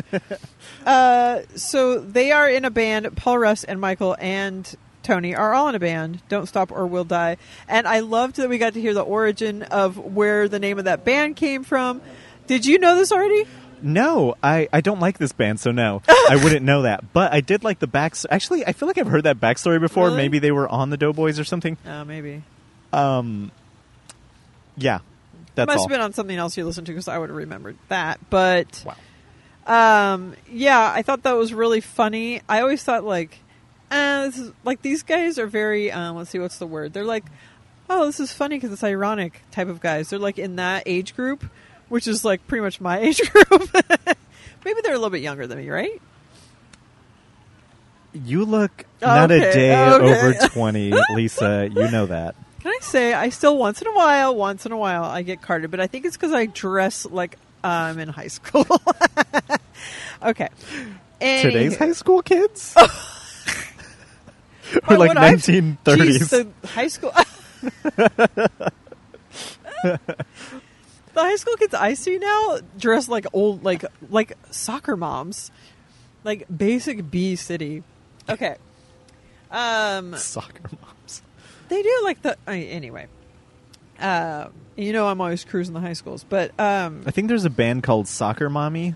uh, so they are in a band. Paul Rust and Michael and Tony are all in a band. Don't stop or we'll die. And I loved that we got to hear the origin of where the name of that band came from. Did you know this already? No, I, I don't like this band, so no, I wouldn't know that. But I did like the back. Actually, I feel like I've heard that backstory before. Really? Maybe they were on the Doughboys or something. Uh, maybe. Um, yeah, that's Must all. have been on something else you listened to because I would have remembered that. But Wow. um, yeah, I thought that was really funny. I always thought like, uh, this is, like these guys are very. Um, let's see, what's the word? They're like, oh, this is funny because it's ironic type of guys. They're like in that age group, which is like pretty much my age group. Maybe they're a little bit younger than me, right? You look not okay, a day okay. over 20, Lisa. You know that. Can I say I still once in a while, once in a while, I get carded, but I think it's because I dress like I'm in high school. okay. Today's Anywho. high school kids? By or like what I've- 1930s. Jeez, the high school. The high school kids I see now dress like old, like like soccer moms, like basic B city. Okay. Um, Soccer moms. they do like the I anyway. Uh, you know, I'm always cruising the high schools, but um, I think there's a band called Soccer Mommy.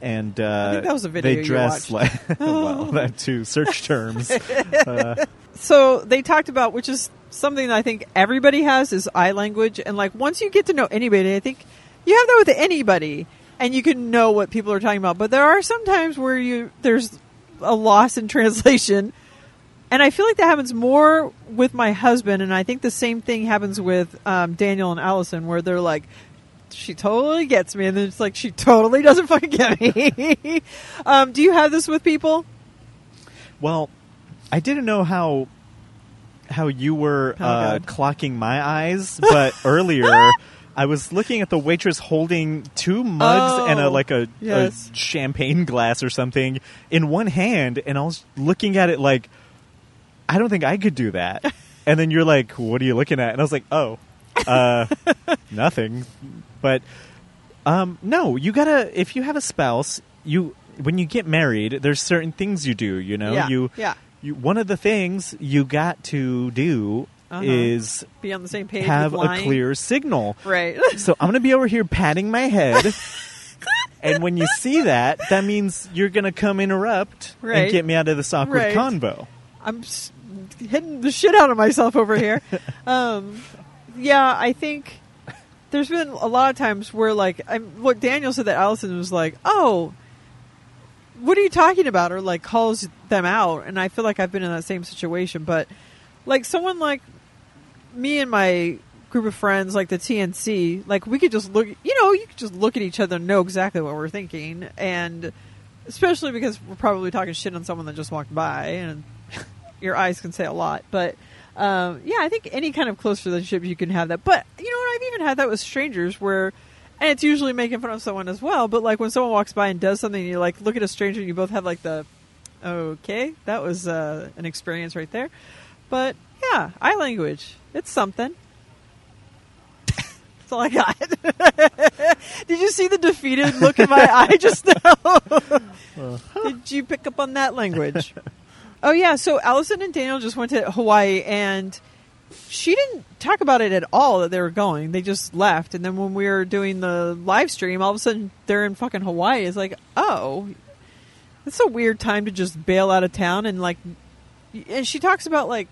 And uh, I think that was a video they dress like well that too search terms uh, so they talked about which is something that I think everybody has is eye language. And like once you get to know anybody I think you have that with anybody and you can know what people are talking about. But there are some times where you there's a loss in translation. And I feel like that happens more with my husband. And I think the same thing happens with um, Daniel and Allison where they're like she totally gets me. And then it's like she totally doesn't fucking get me. Um, do you have this with people? Well, I didn't know how how you were Oh, uh, clocking my eyes, but earlier I was looking at the waitress holding two mugs Oh, and a like a, yes. a champagne glass or something in one hand, and I was looking at it like I don't think I could do that. and then you're like, "What are you looking at?" And I was like, "Oh, uh, nothing." But um, no, you gotta. If you have a spouse, you when you get married, there's certain things you do. You know, Yeah, you yeah. You one of the things you got to do Uh-huh. is be on the same page have a clear signal. right So I'm gonna be over here patting my head. And when you see that, that means you're going to come interrupt Right. and get me out of this awkward Right. convo. I'm s- hitting the shit out of myself over here. um, yeah, I think there's been a lot of times where, like, I'm, what Daniel said that Allison was like, "Oh, what are you talking about?" or like calls them out, and I feel like I've been in that same situation. But like someone like me and my group of friends, like the TNC, like we could just look, you know, you could just look at each other and know exactly what we're thinking, and especially because we're probably talking shit on someone that just walked by, and your eyes can say a lot. But um, yeah, I think any kind of close relationship you can have that. But you know what? I've even had that with strangers where, and it's usually making fun of someone as well. But like when someone walks by and does something, you like look at a stranger and you both have like the, okay, that was uh, an experience right there. But yeah, eye language, it's something. That's all I got. Did you see the defeated look in my eye just now? Did you pick up on that language? Oh yeah, so Allison and Daniel just went to Hawaii and she didn't talk about it at all that they were going. They just left and then when we were doing the live stream, all of a sudden they're in fucking Hawaii. It's like, "Oh, it's a weird time to just bail out of town and like and she talks about like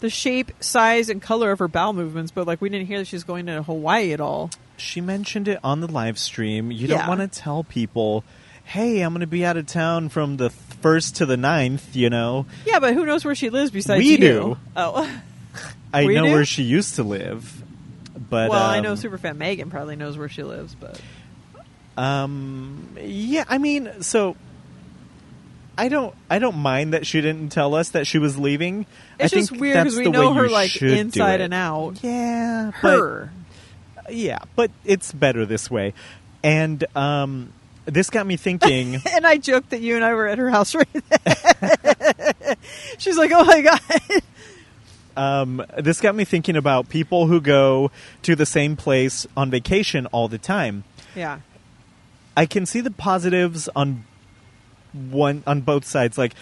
the shape, size, and color of her bowel movements, but like we didn't hear that she's going to Hawaii at all. She mentioned it on the live stream. You Yeah. don't want to tell people, hey, I'm going to be out of town from the 1st to the ninth, you know. Yeah, but who knows where she lives besides We you? do. Oh, I know do? where she used to live. But well, I um, know Superfan Megan probably knows where she lives, but Um. Yeah. I mean, so I don't. I don't mind that she didn't tell us that she was leaving. it's I just think weird that's because we the know way her you like should do inside it. and out. Yeah. but- Her. yeah, but it's better this way. And um, this got me thinking. And I joked that you and I were at her house right there. She's like, "Oh my god." Um, this got me thinking about people who go to the same place on vacation all the time. yeah. I can see the positives on one on both sides. Like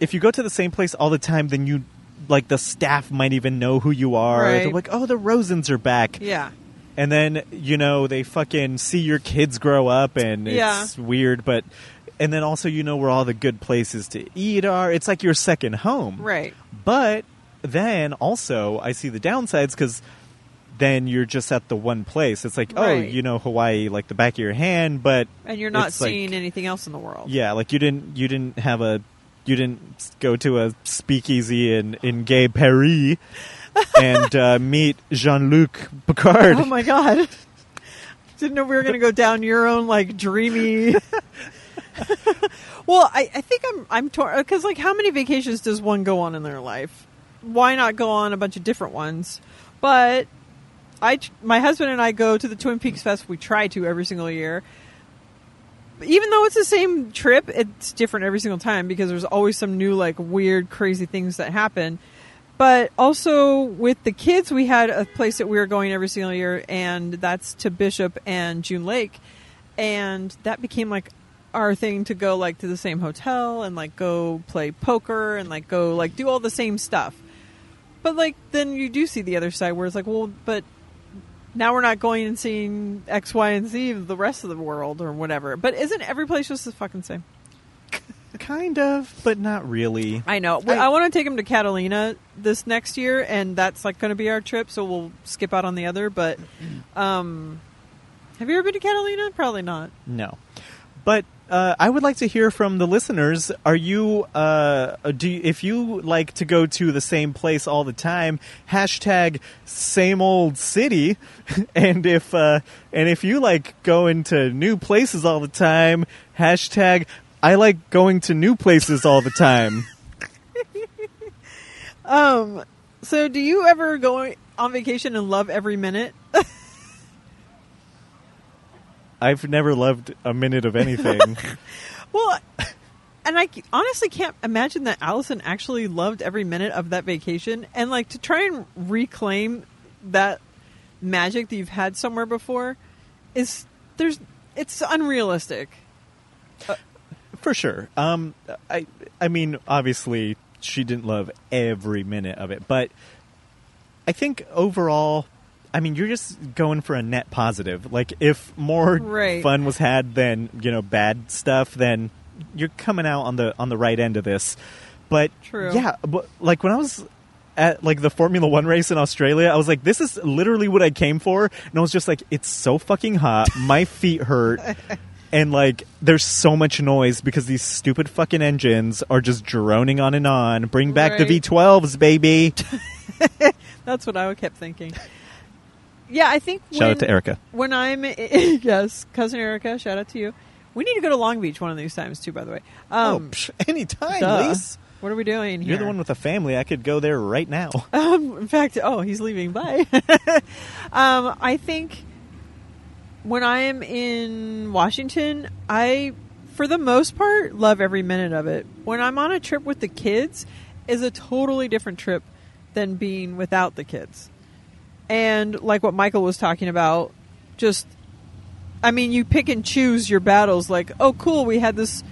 if you go to the same place all the time, then you like the staff might even know who you are. Right. They're like, "Oh, the Rosens are back." Yeah. And then, you know, they fucking see your kids grow up and Yeah. it's weird, but and then also you know where all the good places to eat are. It's like your second home. Right. But then also I see the downsides cuz then you're just at the one place. It's like, oh, Right. you know Hawaii like the back of your hand, but And you're not it's like- seeing anything else in the world. yeah, like you didn't you didn't have a you didn't go to a speakeasy in in Gay Paris and uh, meet Jean Luc Picard. Oh my god. Didn't know we were going to go down your own like dreamy. well, I, I think I'm I'm torn because like how many vacations does one go on in their life? Why not go on a bunch of different ones? But I, my husband and I go to the Twin Peaks Fest. We try to every single year. Even though it's the same trip, it's different every single time because there's always some new, like, weird, crazy things that happen. But also with the kids, we had a place that we were going every single year, and that's to Bishop and June Lake, and that became like our thing to go like to the same hotel and like go play poker and like go like do all the same stuff. But like then you do see the other side where it's like, well, but now we're not going and seeing X, Y, and Z of the rest of the world or whatever. But isn't every place just the fucking same? Kind of, but not really. I know. I- I, want to take him to Catalina this next year, and that's like going to be our trip. So we'll skip out on the other. But um, have you ever been to Catalina? Probably not. No. But uh, I would like to hear from the listeners. Are you, uh, do you, if you like to go to the same place all the time? Hashtag same old city, and if uh, and if you like going to new places all the time, hashtag I like going to new places all the time. Um, so do you ever go on vacation and love every minute? I've never loved a minute of anything. Well, and I honestly can't imagine that Allison actually loved every minute of that vacation. And like to try and reclaim that magic that you've had somewhere before is there's it's unrealistic. For sure. Um, I I mean, obviously, she didn't love every minute of it, but I think overall, I mean, you're just going for a net positive. Like, if more Right. fun was had than you know bad stuff, then you're coming out on the on the right end of this. But True. yeah, but like when I was at like the Formula One race in Australia, I was like, this is literally what I came for, and I was just like, it's so fucking hot, my feet hurt. And like, there's so much noise because these stupid fucking engines are just droning on and on. Bring back the V12s, baby! That's what I kept thinking. Yeah, I think Shout when, out to Erica. when I'm yes, cousin Erica, shout out to you. We need to go to Long Beach one of these times too. By the way, oh, um, psh, anytime, duh. Lise. what are we doing here? You're the one with a family. I could go there right now. Um, in fact, oh, he's leaving. Bye. um, I think when I am in Washington, I, for the most part, love every minute of it. When I'm on a trip with the kids, is a totally different trip than being without the kids. And like what Michael was talking about, just, I mean, you pick and choose your battles. Like, oh, cool, we had this.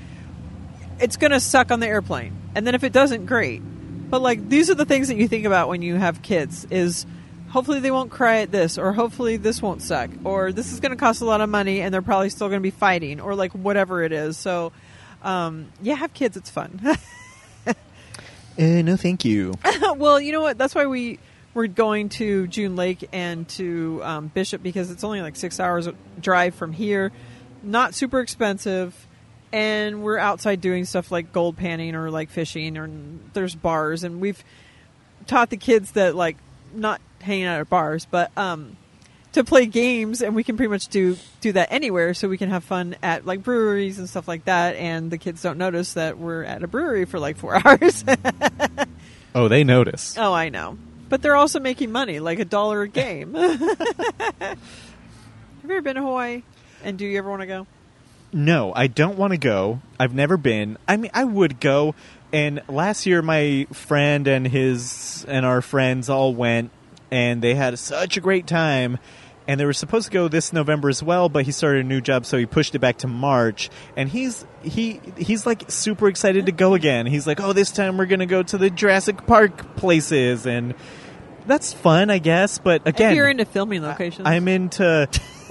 It's gonna suck on the airplane, and then if it doesn't, great. But like these are the things that you think about when you have kids is hopefully they won't cry at this or hopefully this won't suck or this is going to cost a lot of money and they're probably still going to be fighting or like whatever it is. So um, yeah, have kids. It's fun. Uh, no, thank you. well, you know what? That's why we we're going to June Lake and to um, Bishop because it's only like six hours drive from here. Not super expensive, and we're outside doing stuff like gold panning or like fishing, or there's bars, and we've taught the kids that like not hanging out at bars, but um, to play games, and we can pretty much do do that anywhere. So we can have fun at like breweries and stuff like that, and the kids don't notice that we're at a brewery for like four hours. Oh, they notice. Oh, I know. But they're also making money, like a dollar a game. Have you ever been to Hawaii? And do you ever want to go? No, I don't want to go. I've never been. I mean, I would go. And last year, my friend and his and our friends all went, and they had such a great time. And they were supposed to go this November as well, but he started a new job, so he pushed it back to March. And he's he he's like super excited to go again. He's like, "Oh, this time we're gonna go to the Jurassic Park places," and that's fun, I guess. But again, if you're into filming locations, I'm into.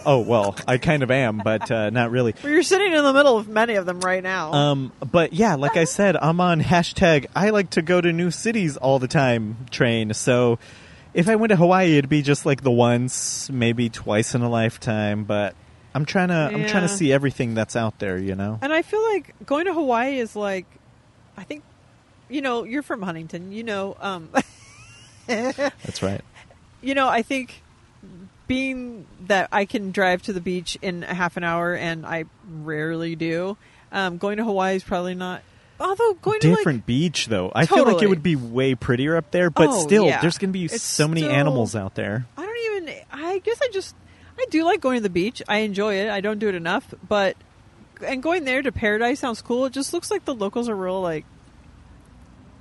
Oh well, I kind of am, but uh, not really. well, you're sitting in the middle of many of them right now. Um, but yeah, like I said, I'm on hashtag I like to go to new cities all the time train. So if I went to Hawaii, it'd be just like the once, maybe twice in a lifetime. But I'm trying to I'm trying to see everything that's out there. You know. and I feel like going to Hawaii is like, I think, you know, you're from Huntington. You know, um, That's right. you know, I think being that I can drive to the beach in a half an hour, and I rarely do. Um, going to Hawaii is probably not although going to a different like, beach though. I feel like it would be way prettier up there, but Oh, still, yeah. there's going to be It's so many still- animals out there. I don't even. I guess I just. I do like going to the beach. I enjoy it. I don't do it enough, but and going there to Paradise sounds cool. It just looks like the locals are real like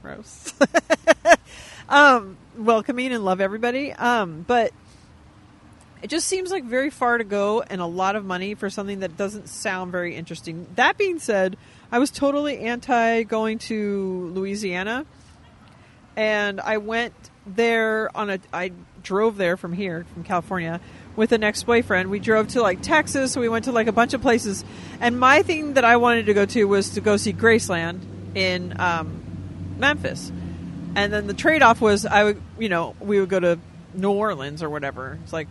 gross. um, welcoming and love everybody. Um, but it just seems like very far to go and a lot of money for something that doesn't sound very interesting. That being said, I was totally anti going to Louisiana and I went there on a. I drove there from here, from California, with an ex-boyfriend. We drove to like Texas. So we went to like a bunch of places, and my thing that I wanted to go to was to go see Graceland in um, Memphis, and then the trade-off was I would, you know, we would go to New Orleans or whatever. It's like,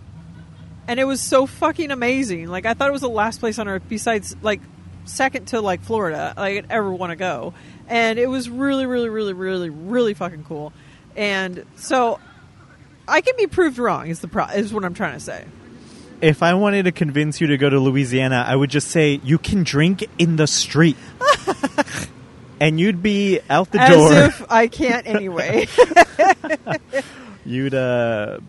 and it was so fucking amazing. Like I thought it was the last place on earth besides like second to like Florida I'd ever want to go. And it was really, really, really, really, really fucking cool. And so I can be proved wrong is the pro- is what I'm trying to say. If I wanted to convince you to go to Louisiana, I would just say you can drink in the street. and you'd be out the As door. if I can't anyway. You'd uh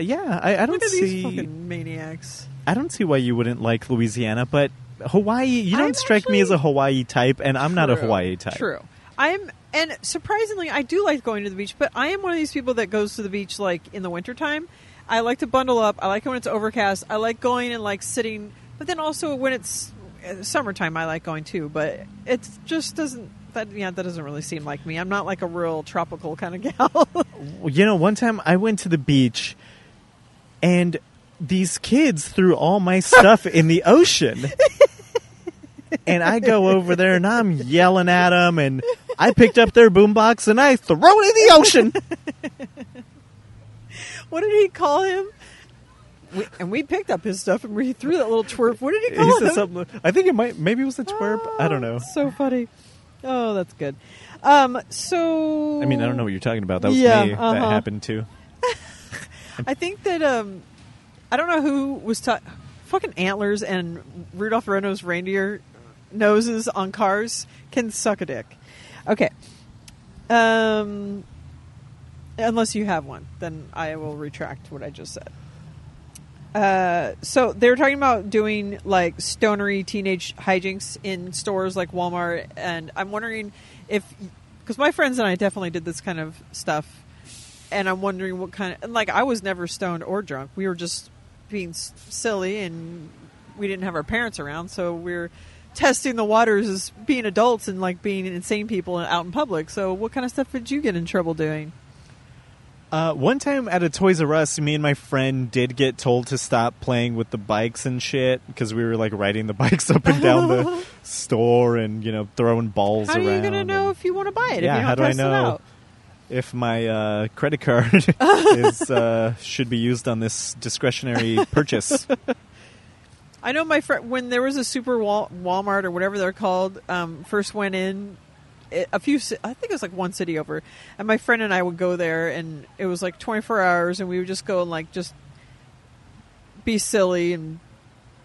yeah, I, I don't see maniacs. I don't see why you wouldn't like Louisiana, but Hawaii, you don't I'm strike me as a Hawaii type, and I'm not a True. Hawaii type. True. I'm and surprisingly I do like going to the beach, but I am one of these people that goes to the beach like in the wintertime. I like to bundle up. I like it when it's overcast. I like going and like sitting, but then also when it's uh, summertime I like going too, but it just doesn't that yeah, that doesn't really seem like me. I'm not like a real tropical kind of gal. Well, You know, one time I went to the beach, and these kids threw all my stuff in the ocean. and I go over there and I'm yelling at them, and I picked up their boombox and I throw it in the ocean. what did he call him? We, and we picked up his stuff and we threw that little twerp. What did he he call said him? something. I think it might. Maybe it was a twerp. I don't know. Oh, So funny. Oh, that's good. Um, so I mean, I don't know what you're talking about. That was Yeah, me. That uh-huh. happened too. I think that um, I don't know who was ta- fucking antlers and Rudolph Renault's reindeer noses on cars can suck a dick. Okay. Um, unless you have one, then I will retract what I just said. Uh, so they were talking about doing like stonery teenage hijinks in stores like Walmart, and I'm wondering if because my friends and I definitely did this kind of stuff, and I'm wondering what kind of and like I was never stoned or drunk. We were just being s- silly, and we didn't have our parents around, so we are testing the waters as being adults and like being insane people out in public. So, what kind of stuff did you get in trouble doing? Uh, one time at a Toys R Us, me and my friend did get told to stop playing with the bikes and shit because we were like riding the bikes up and down the store and you know throwing balls How are you going to know and if you want to buy it? Yeah, if you don't how do I know? If my uh, credit card is uh, should be used on this discretionary purchase? I know my friend when there was a super Wal- Walmart or whatever they're called. Um, first went in a few. I think it was like one city over, and my friend and I would go there, and it was like twenty four hours, and we would just go and like just be silly and.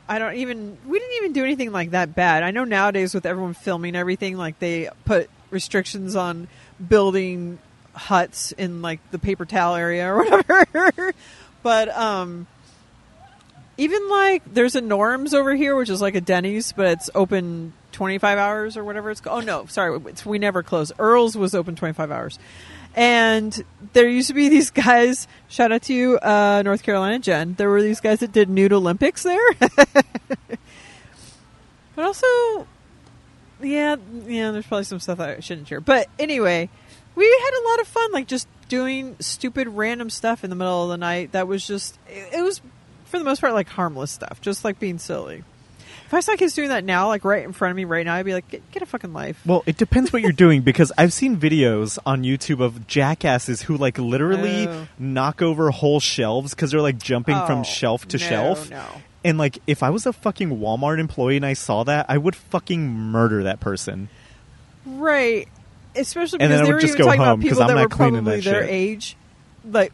I don't even. We didn't even do anything like that bad. I know nowadays with everyone filming everything, like they put restrictions on building huts in like the paper towel area or whatever. but um, even like there's a Norms over here, which is like a Denny's, but it's open 25 hours or whatever it's called. Oh no, sorry, we never close. Earl's was open 25 hours, and there used to be these guys. Shout out to you, uh, North Carolina Jen. There were these guys that did nude Olympics there, but also, yeah, yeah. There's probably some stuff I shouldn't share, but anyway, we had a lot of fun, like just doing stupid random stuff in the middle of the night. That was just it, it was for the most part like harmless stuff, just like being silly. If I saw kids doing that now, like right in front of me right now, I'd be like, get, get a fucking life. Well, it depends what you're doing because I've seen videos on YouTube of jackasses who like literally Oh. knock over whole shelves because they're like jumping Oh, from shelf to no, shelf. no. And like, if I was a fucking Walmart employee and I saw that, I would fucking murder that person. Right. Especially because they were just even talking about people that were probably that their shit. age, like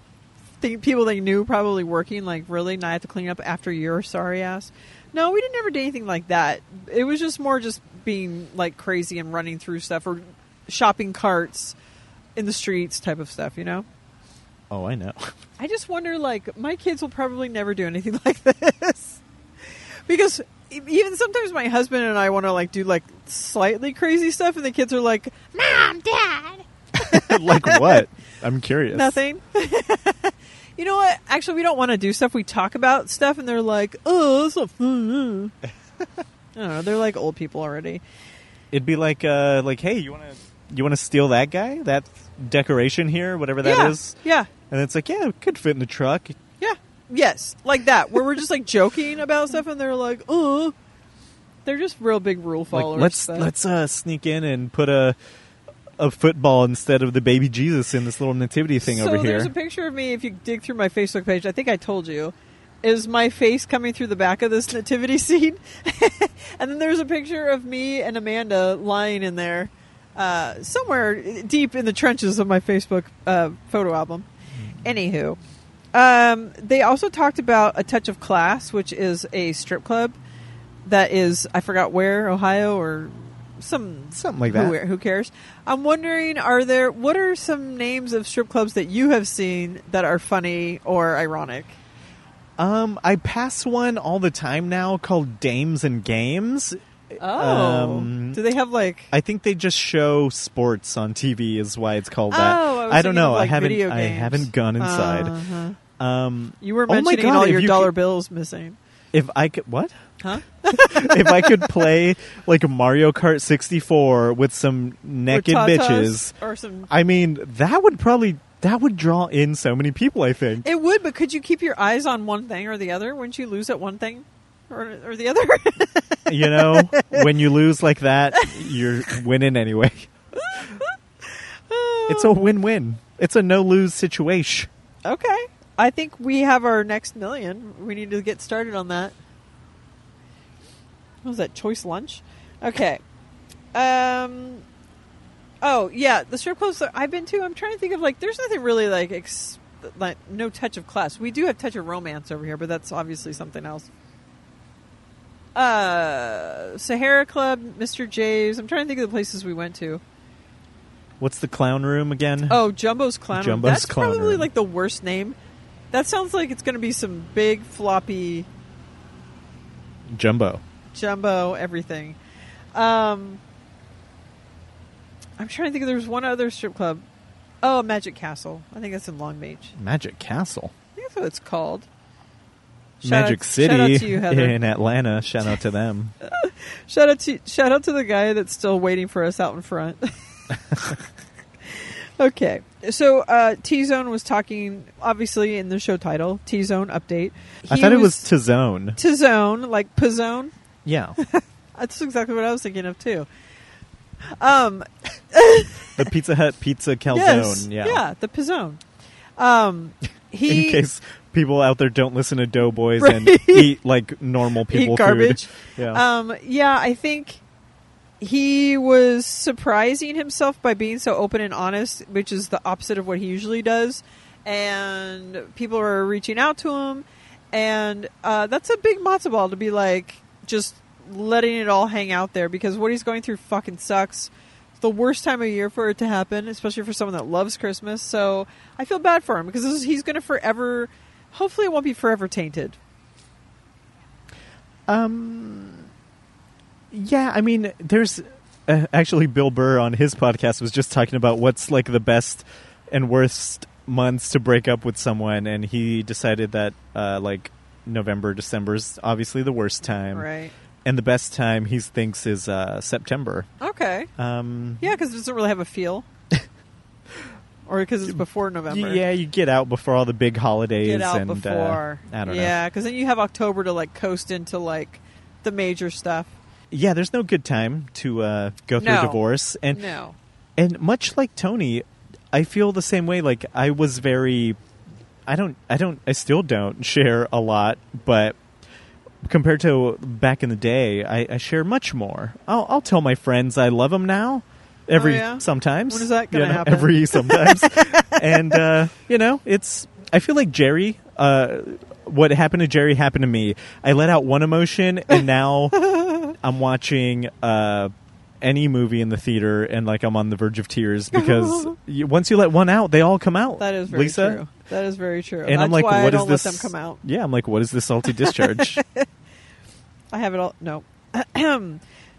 think people they knew probably working like really not have to clean up after your sorry ass. No, we didn't ever do anything like that. It was just more just being like crazy and running through stuff or shopping carts in the streets type of stuff, you know? Oh, I know. I just wonder, like, my kids will probably never do anything like this. because even sometimes my husband and I want to, like, do, like, slightly crazy stuff, and the kids are like, Mom, Dad, like what? I'm curious. nothing. you know what? Actually, we don't want to do stuff. We talk about stuff, and they're like, oh, that's not fun. I don't know. They're like old people already. It'd be like, uh, like, hey, you want to you want to steal that guy, that decoration here, whatever that is, yeah. Yeah. and it's like, yeah, it could fit in the truck. Yes. Like that, where we're just like joking about stuff and they're like, oh. They're just real big rule followers. Like, let's but- let's uh, sneak in and put a a football instead of the baby Jesus in this little nativity thing so over here. there's a picture of me, if you dig through my Facebook page, I think I told you, is my face coming through the back of this nativity scene. and then there's a picture of me and Amanda lying in there, uh, somewhere deep in the trenches of my Facebook uh, photo album. Anywho, um, they also talked about A Touch of Class, which is a strip club that is, I forgot where, Ohio or some Something like that. who, who cares? I'm wondering, are there what are some names of strip clubs that you have seen that are funny or ironic? Um, I pass one all the time now called Dames and Games. Oh, Um, do they have like? I think they just show sports on TV is why it's called Oh, that. I was don't know. of, like, I haven't video I haven't gone inside. Uh-huh. Um, You were Oh mentioning God, all your you dollar could- bills missing, if I could what? huh? if I could play like Mario Kart 64 with some naked Or bitches, or some. I mean, that would probably that would draw in so many people, I think. It would, but could you keep your eyes on one thing or the other? Wouldn't you lose at one thing or or the other? you know, when you lose like that, you're winning anyway. It's a win-win. It's a no-lose situation. Okay. I think we have our next million. We need to get started on that. What was that? Choice lunch? Okay. Um. Oh yeah, the strip clubs that I've been to. I'm trying to think of like. There's nothing really like ex- like no touch of class. We do have touch of romance over here, but that's obviously something else. Uh, Sahara Club, Mr. J's. I'm trying to think of the places we went to. What's the clown room again? Oh, Jumbo's Clown Room. Jumbo's That's Clown probably Room. like the worst name. That sounds like it's going to be some big floppy Jumbo. jumbo everything. Um, I'm trying to think. Of, there's one other strip club. Oh, Magic Castle. I think that's in Long Beach. Magic Castle. I think that's what it's called. Shout Magic out- City Shout out to you, in Atlanta. Shout out to them. Shout out to shout out to the guy that's still waiting for us out in front. okay, so uh, T Zone was talking, obviously in the show title, T Zone update. I He thought it was T Zone. T Zone, like Pizzone. Yeah. That's exactly what I was thinking of too. Um, The Pizza Hut pizza calzone. yes, yeah. yeah, the Pizzone. Um, he In case people out there don't listen to Doughboys and eat like normal people eat garbage. food. Yeah. Um, yeah, I think he was surprising himself by being so open and honest, which is the opposite of what he usually does. And people are reaching out to him, and uh, that's a big matzo ball to be like just letting it all hang out there because what he's going through fucking sucks. It's the worst time of year for it to happen, especially for someone that loves Christmas. So I feel bad for him because this is, he's going to forever. Hopefully, it won't be forever tainted. Um, yeah, I mean, there's uh, actually Bill Burr on his podcast was just talking about what's like the best and worst months to break up with someone, and he decided that uh, like November, December is obviously the worst time, Right. and the best time he thinks is uh, September. Okay. Um, Yeah, because it doesn't really have a feel. Or because it's before November. yeah, you get out before all the big holidays, Get out and uh, before. I don't know. yeah, because then you have October to like coast into like the major stuff. Yeah, there's no good time to uh, go through No. a divorce, and no. and much like Tony, I feel the same way. Like I was very, I don't, I don't, I still don't share a lot, but compared to back in the day, I, I share much more. I'll, I'll tell my friends I love them now. Every Oh, yeah? sometimes. When is that gonna You know, happen? Every sometimes, and uh, you know, it's. I feel like Jerry. Uh, what happened to Jerry happened to me. I let out one emotion, and now I'm watching uh, any movie in the theater and like I'm on the verge of tears because you, once you let one out, they all come out. That is very Lisa. true. That is very true. And That's I'm like, why what I is don't this? let them come out. Yeah, I'm like, what is this salty discharge? I have it all. No.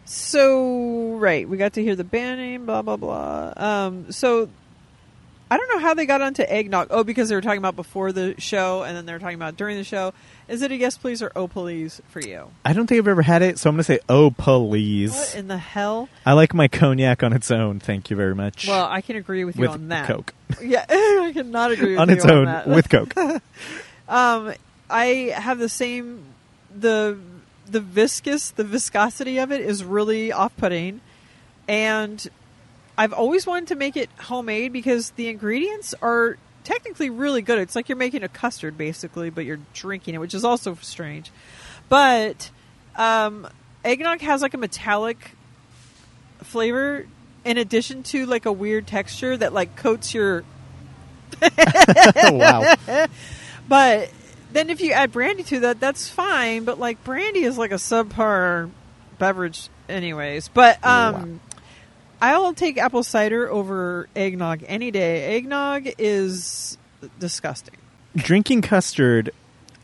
so right, we got to hear the band name. Blah blah blah. Um, so I don't know how they got onto eggnog. Oh, because they were talking about before the show, and then they were talking about during the show. Is it a yes please or oh please for you? I don't think I've ever had it, so I'm going to say, oh, please. What in the hell? I like my cognac on its own. Thank you very much. Well, I can agree with you on that. Coke. Yeah, I cannot agree with you on its own that. with Coke. Um, I have the same the the viscous the viscosity of it is really off putting, and I've always wanted to make it homemade because the ingredients are technically really good. It's like you're making a custard basically, but you're drinking it, which is also strange. But um, eggnog has like a metallic flavor in addition to like a weird texture that like coats your wow. But then if you add brandy to that, that's fine. But like brandy is like a subpar beverage, anyways. But um, I'll take apple cider over eggnog any day. Eggnog is disgusting. Drinking custard.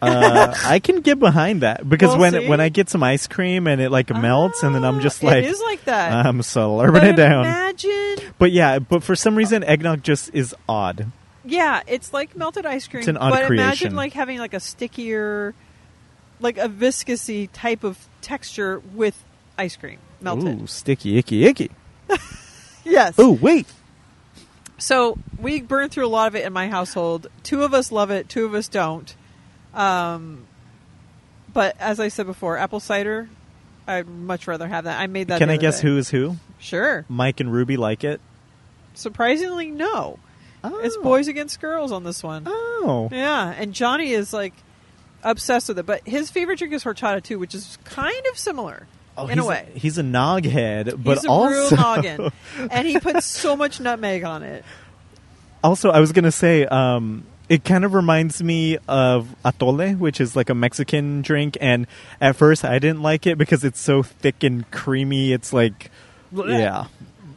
Uh, I can get behind that because Well, when see? when I get some ice cream and it like melts and then I'm just Ah, like it is like that. I'm slurping but it down. Imagine, But yeah, but for some reason eggnog just is odd. Yeah, it's like melted ice cream. It's an odd but creation. imagine like having like a stickier, like a viscousy type of texture with ice cream melted. Ooh, sticky, icky, icky. Yes. Ooh, wait. So we burn through a lot of it in my household. Two of us love it, two of us don't. Um, but as I said before, apple cider, I'd much rather have that. I made that. Can I guess day. who is who? Sure. Mike and Ruby like it. Surprisingly, no. It's Oh. boys against girls on this one. Oh. Yeah, and Johnny is like obsessed with it. But his favorite drink is horchata too, which is kind of similar Oh, in a way. he's a noghead, but He's a also real noggin, and he puts so much nutmeg on it. also I was gonna say, um, it kind of reminds me of atole, which is like a Mexican drink, and at first I didn't like it because it's so thick and creamy. It's like, yeah.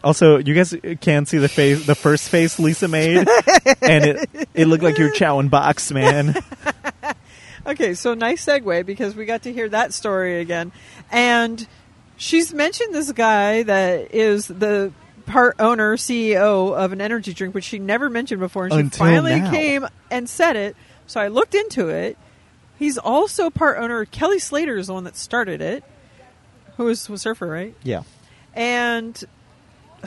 Also, you guys can't see the face, the first face Lisa made, and it it looked like you're chowing box, man. Okay, so nice segue because we got to hear that story again. And she's mentioned this guy that is the part owner, CEO of an energy drink, which she never mentioned before. And she Until finally now. came and said it. So I looked into it. He's also part owner. Kelly Slater is the one that started it, who was a surfer, right? Yeah. And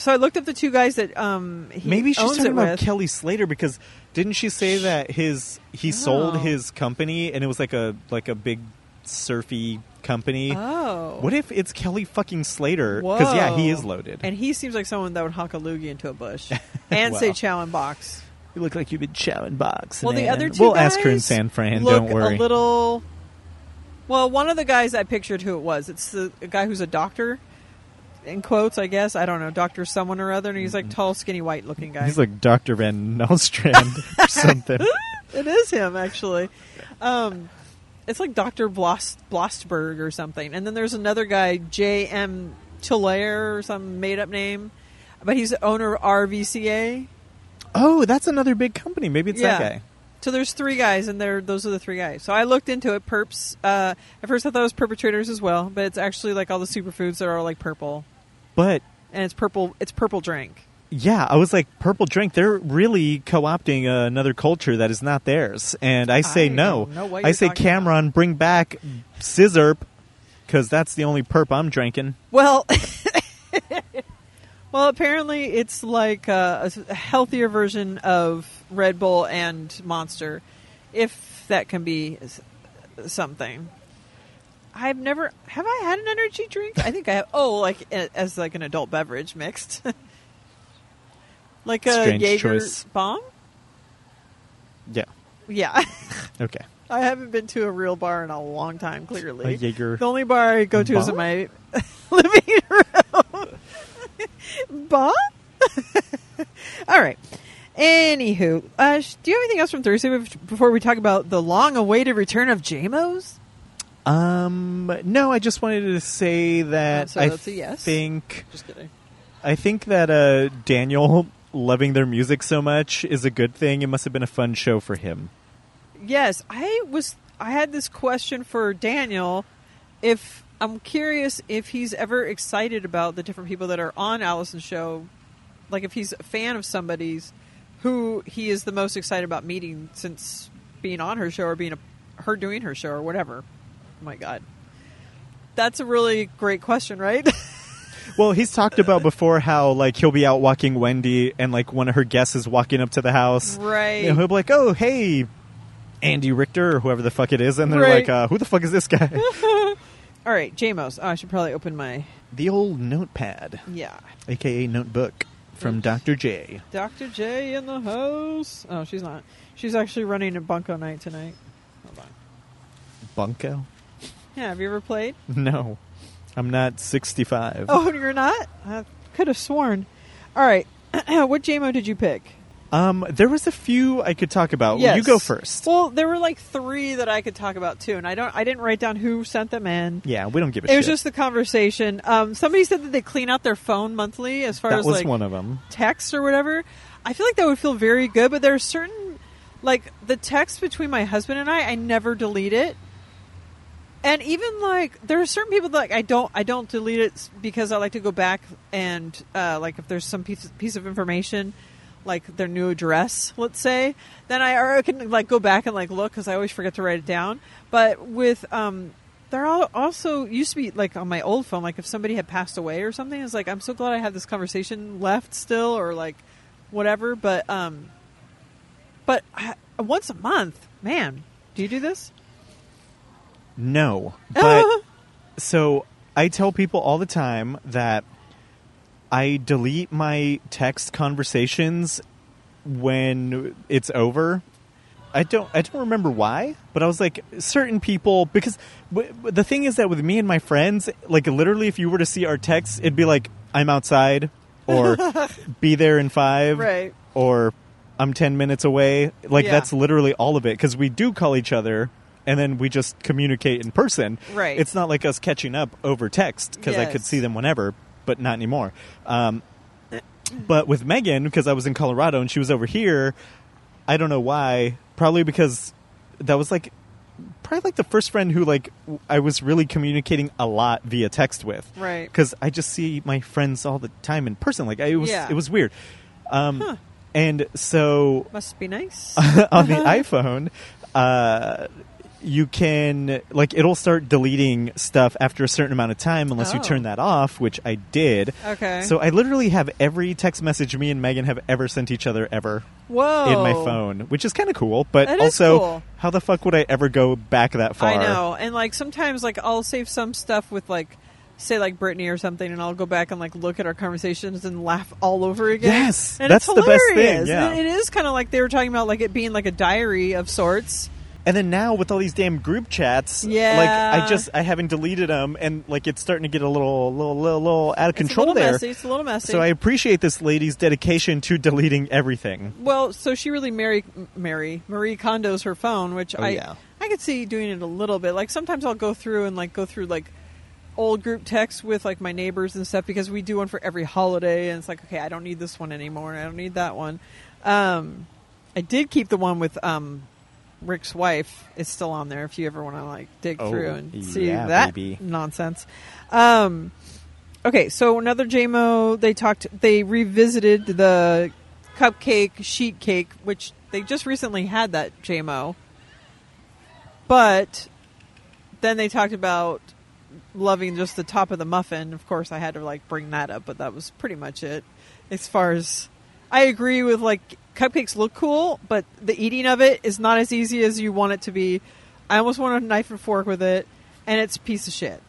so I looked up the two guys that um, he Maybe she's owns talking it about with. Kelly Slater because didn't she say that his he sold his company and it was like a like a big surfy company? Oh. What if it's Kelly fucking Slater? Because yeah, he is loaded. And he seems like someone that would honk a loogie into a bush and say Wow. chow and box. you look like you've been chowing box. Well, the other two we'll ask her in San Fran. look Don't worry. a little. Well, one of the guys I pictured who it was. It's the a guy who's a doctor, in quotes, I guess. I don't know, doctor someone or other, and he's like tall, skinny, white looking guy. He's like Doctor Van Nostrand or something. it is him actually. Um, it's like Doctor Blost Blostberg or something. And then there's another guy, J M Chilair or some made up name, but he's the owner of RVCA. oh, that's another big company. Maybe it's that guy. So there's three guys, and they're those are the three guys. So I looked into it. Perps. Uh, at first, I thought it was perpetrators as well, but it's actually like all the superfoods that are like purple, But and it's purple. It's purple drink. yeah, I was like, purple drink. They're really co-opting uh, another culture that is not theirs, and I say I no. don't know what I you're say talking Cameron, bring back Sizzurp, because that's the only perp I'm drinking. Well, well, apparently it's like a, a healthier version of Red Bull and Monster, if that can be something. I've never have I had an energy drink. I think I have. Oh, like as like an adult beverage mixed, like a Strange Jaeger choice. bomb. Yeah. Yeah, Okay. I haven't been to a real bar in a long time. Clearly, A Jaeger. the only bar I go to is in my living room. bar? All right. Anywho, uh, do you have anything else from Thursday before we talk about the long-awaited return of JMOs? Um, no, I just wanted to say that Oh, so I that's a yes? think Just kidding. I think that uh, Daniel loving their music so much is a good thing. It must have been a fun show for him. Yes, I was. I had this question for Daniel. If I'm curious if he's ever excited about the different people that are on Allison's show, like if he's a fan of somebody's, who he is the most excited about meeting since being on her show or being a, her doing her show or whatever. Oh my god, that's a really great question, right? Well, he's talked about before how like he'll be out walking Wendy, and like one of her guests is walking up to the house. right. Know, he'll be like, "Oh, hey, Andy Richter or whoever the fuck it is," and they're Right. like, uh, "Who the fuck is this guy?" All right, JMOS. Oh, I should probably open my the old notepad, yeah. aka notebook, from Dr. J. Dr. J in the house. Oh, she's not. She's actually running a bunko night tonight. Hold on. Bunko? Yeah, have you ever played? No, I'm not 65. Oh, you're not? I could have sworn. All right. what JMO did you pick? Um, there was a few I could talk about. Yes. You go first. Well, there were like three that I could talk about too, and I don't. I didn't write down who sent them in. yeah, we don't give a shit. It shit. was just the conversation. Um, somebody said that they clean out their phone monthly, as far that as was like one of them. text or whatever. I feel like that would feel very good, but there are certain like the text between my husband and I, I never delete it. And even like there are certain people that like I don't I don't delete it because I like to go back and uh, like if there's some piece piece of information like their new address, let's say, then I or I can like go back and like look because I always forget to write it down. But with um, there all also used to be like on my old phone, like if somebody had passed away or something, it's like I'm so glad I have this conversation left still or like whatever. But um, but I, once a month, man, do you do this? No, but so I tell people all the time that I delete my text conversations when it's over. I don't I don't remember why, but I was like certain people because w- w- the thing is that with me and my friends, like literally if you were to see our texts, it'd be like I'm outside or be there in 5 Right. or I'm 10 minutes away. Like Yeah. that's literally all of it because we do call each other and then we just communicate in person. Right. It's not like us catching up over text because I could Yes. see them whenever, but not anymore. Um, but with Megan, because I was in Colorado and she was over here, I don't know why. Probably because that was like probably like the first friend who like I was really communicating a lot via text with. Right. Because I just see my friends all the time in person. Like I, it was Yeah. it was weird. Um, Huh. And so Must be nice. on the iPhone, uh, you can like it'll start deleting stuff after a certain amount of time unless you Oh. turn that off, which I did. Okay. So I literally have every text message me and Megan have ever sent each other ever Whoa. in my phone, which is kind of cool. But That also, cool. how the fuck would I ever go back that far? I know, and like sometimes, like I'll save some stuff with like, say like Brittany or something, and I'll go back and like look at our conversations and laugh all over again. Yes, and that's it's the best thing, hilarious. yeah. And it is kind of like they were talking about like it being like a diary of sorts. And then now with all these damn group chats, Yeah. like I just I haven't deleted them, and like it's starting to get a little little little, little out of control a little there. messy. It's a little messy. So I appreciate this lady's dedication to deleting everything. well, so she really Mary Mary Marie Kondo's her phone, which Oh, I yeah. I could see doing it a little bit. Like sometimes I'll go through and like go through like old group texts with like my neighbors and stuff because we do one for every holiday and it's like okay I don't need this one anymore and I don't need that one. Um, I did keep the one with um, Rick's wife. is still on there if you ever want to like dig Oh, through and see yeah, that baby. nonsense. Um, okay, so another JMO. They talked. They revisited the cupcake sheet cake, which they just recently had that JMO. But then they talked about loving just the top of the muffin. Of course, I had to like bring that up, but that was pretty much it. As far as I agree with like cupcakes look cool, but the eating of it is not as easy as you want it to be. I almost want a knife and fork with it, and it's a piece of shit.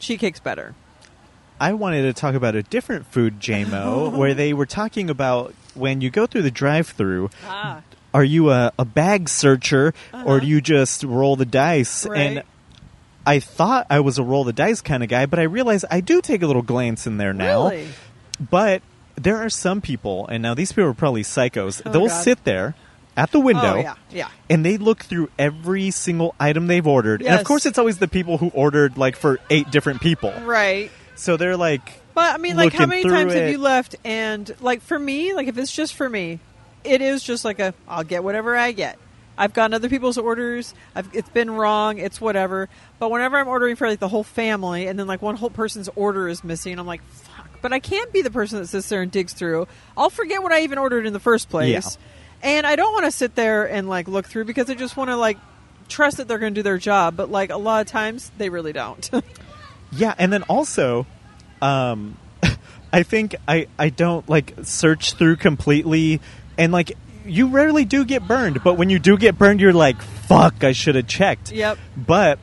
Sheet cake's better. I wanted to talk about a different food, JMO, where they were talking about when you go through the drive-through. Ah, Are you a, a bag searcher, Uh-huh. or do you just roll the dice? Right. And I thought I was a roll the dice kind of guy, but I realized I do take a little glance in there now. really? But there are some people, and now these people are probably psychos. Oh, they'll God. sit there at the window. Oh yeah, yeah. And they look through every single item they've ordered. And of course, it's always the people who ordered like for eight different people. Right. So they're like, But I mean, like, how many times have you left? And like for me, like if it's just for me, it is just like a I'll get whatever I get. I've gotten other people's orders. I've, it's been wrong. It's whatever. But whenever I'm ordering for like the whole family, and then like one whole person's order is missing, I'm like. But I can't be the person that sits there and digs through. I'll forget what I even ordered in the first place, and I don't want to sit there and like look through because I just want to like trust that they're going to do their job. But like a lot of times, they really don't. yeah. And then also, um, I think I, I don't like search through completely. And like, you rarely do get burned. But when you do get burned, you're like, fuck, I should have checked. Yep. But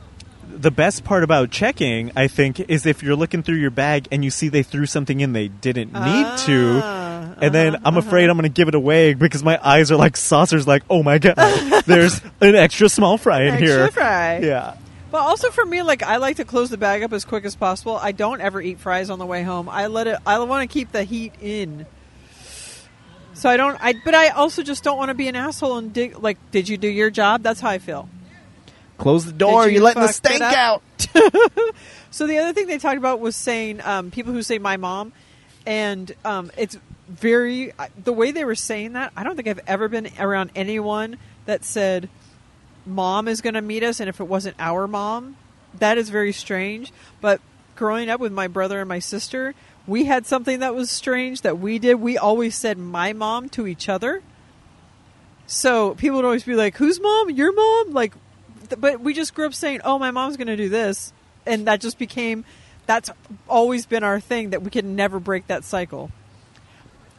the best part about checking, I think, is if you're looking through your bag and you see they threw something in they didn't need to, Ah, and then uh-huh, I'm afraid I'm going to give it away because my eyes are like saucers. Like, oh my god, there's an extra small fry in Extra here. fry. Yeah. But also for me, like I like to close the bag up as quick as possible. I don't ever eat fries on the way home. I let it. I want to keep the heat in. So I don't. I but I also just don't want to be an asshole and dig. Like, did you do your job? That's how I feel. Close the door. Did you You're letting the fuck it stank up? out. So the other thing they talked about was saying um, people who say my mom, and um, it's very I- the way they were saying that. I don't think I've ever been around anyone that said mom is going to meet us, and if it wasn't our mom, that is very strange. But growing up with my brother and my sister, we had something that was strange that we did. We always said my mom to each other. So people would always be like, "Whose mom? Your mom?" Like, but we just grew up saying, "Oh, my mom's going to do this," and that just became. That's always been our thing that we can never break that cycle.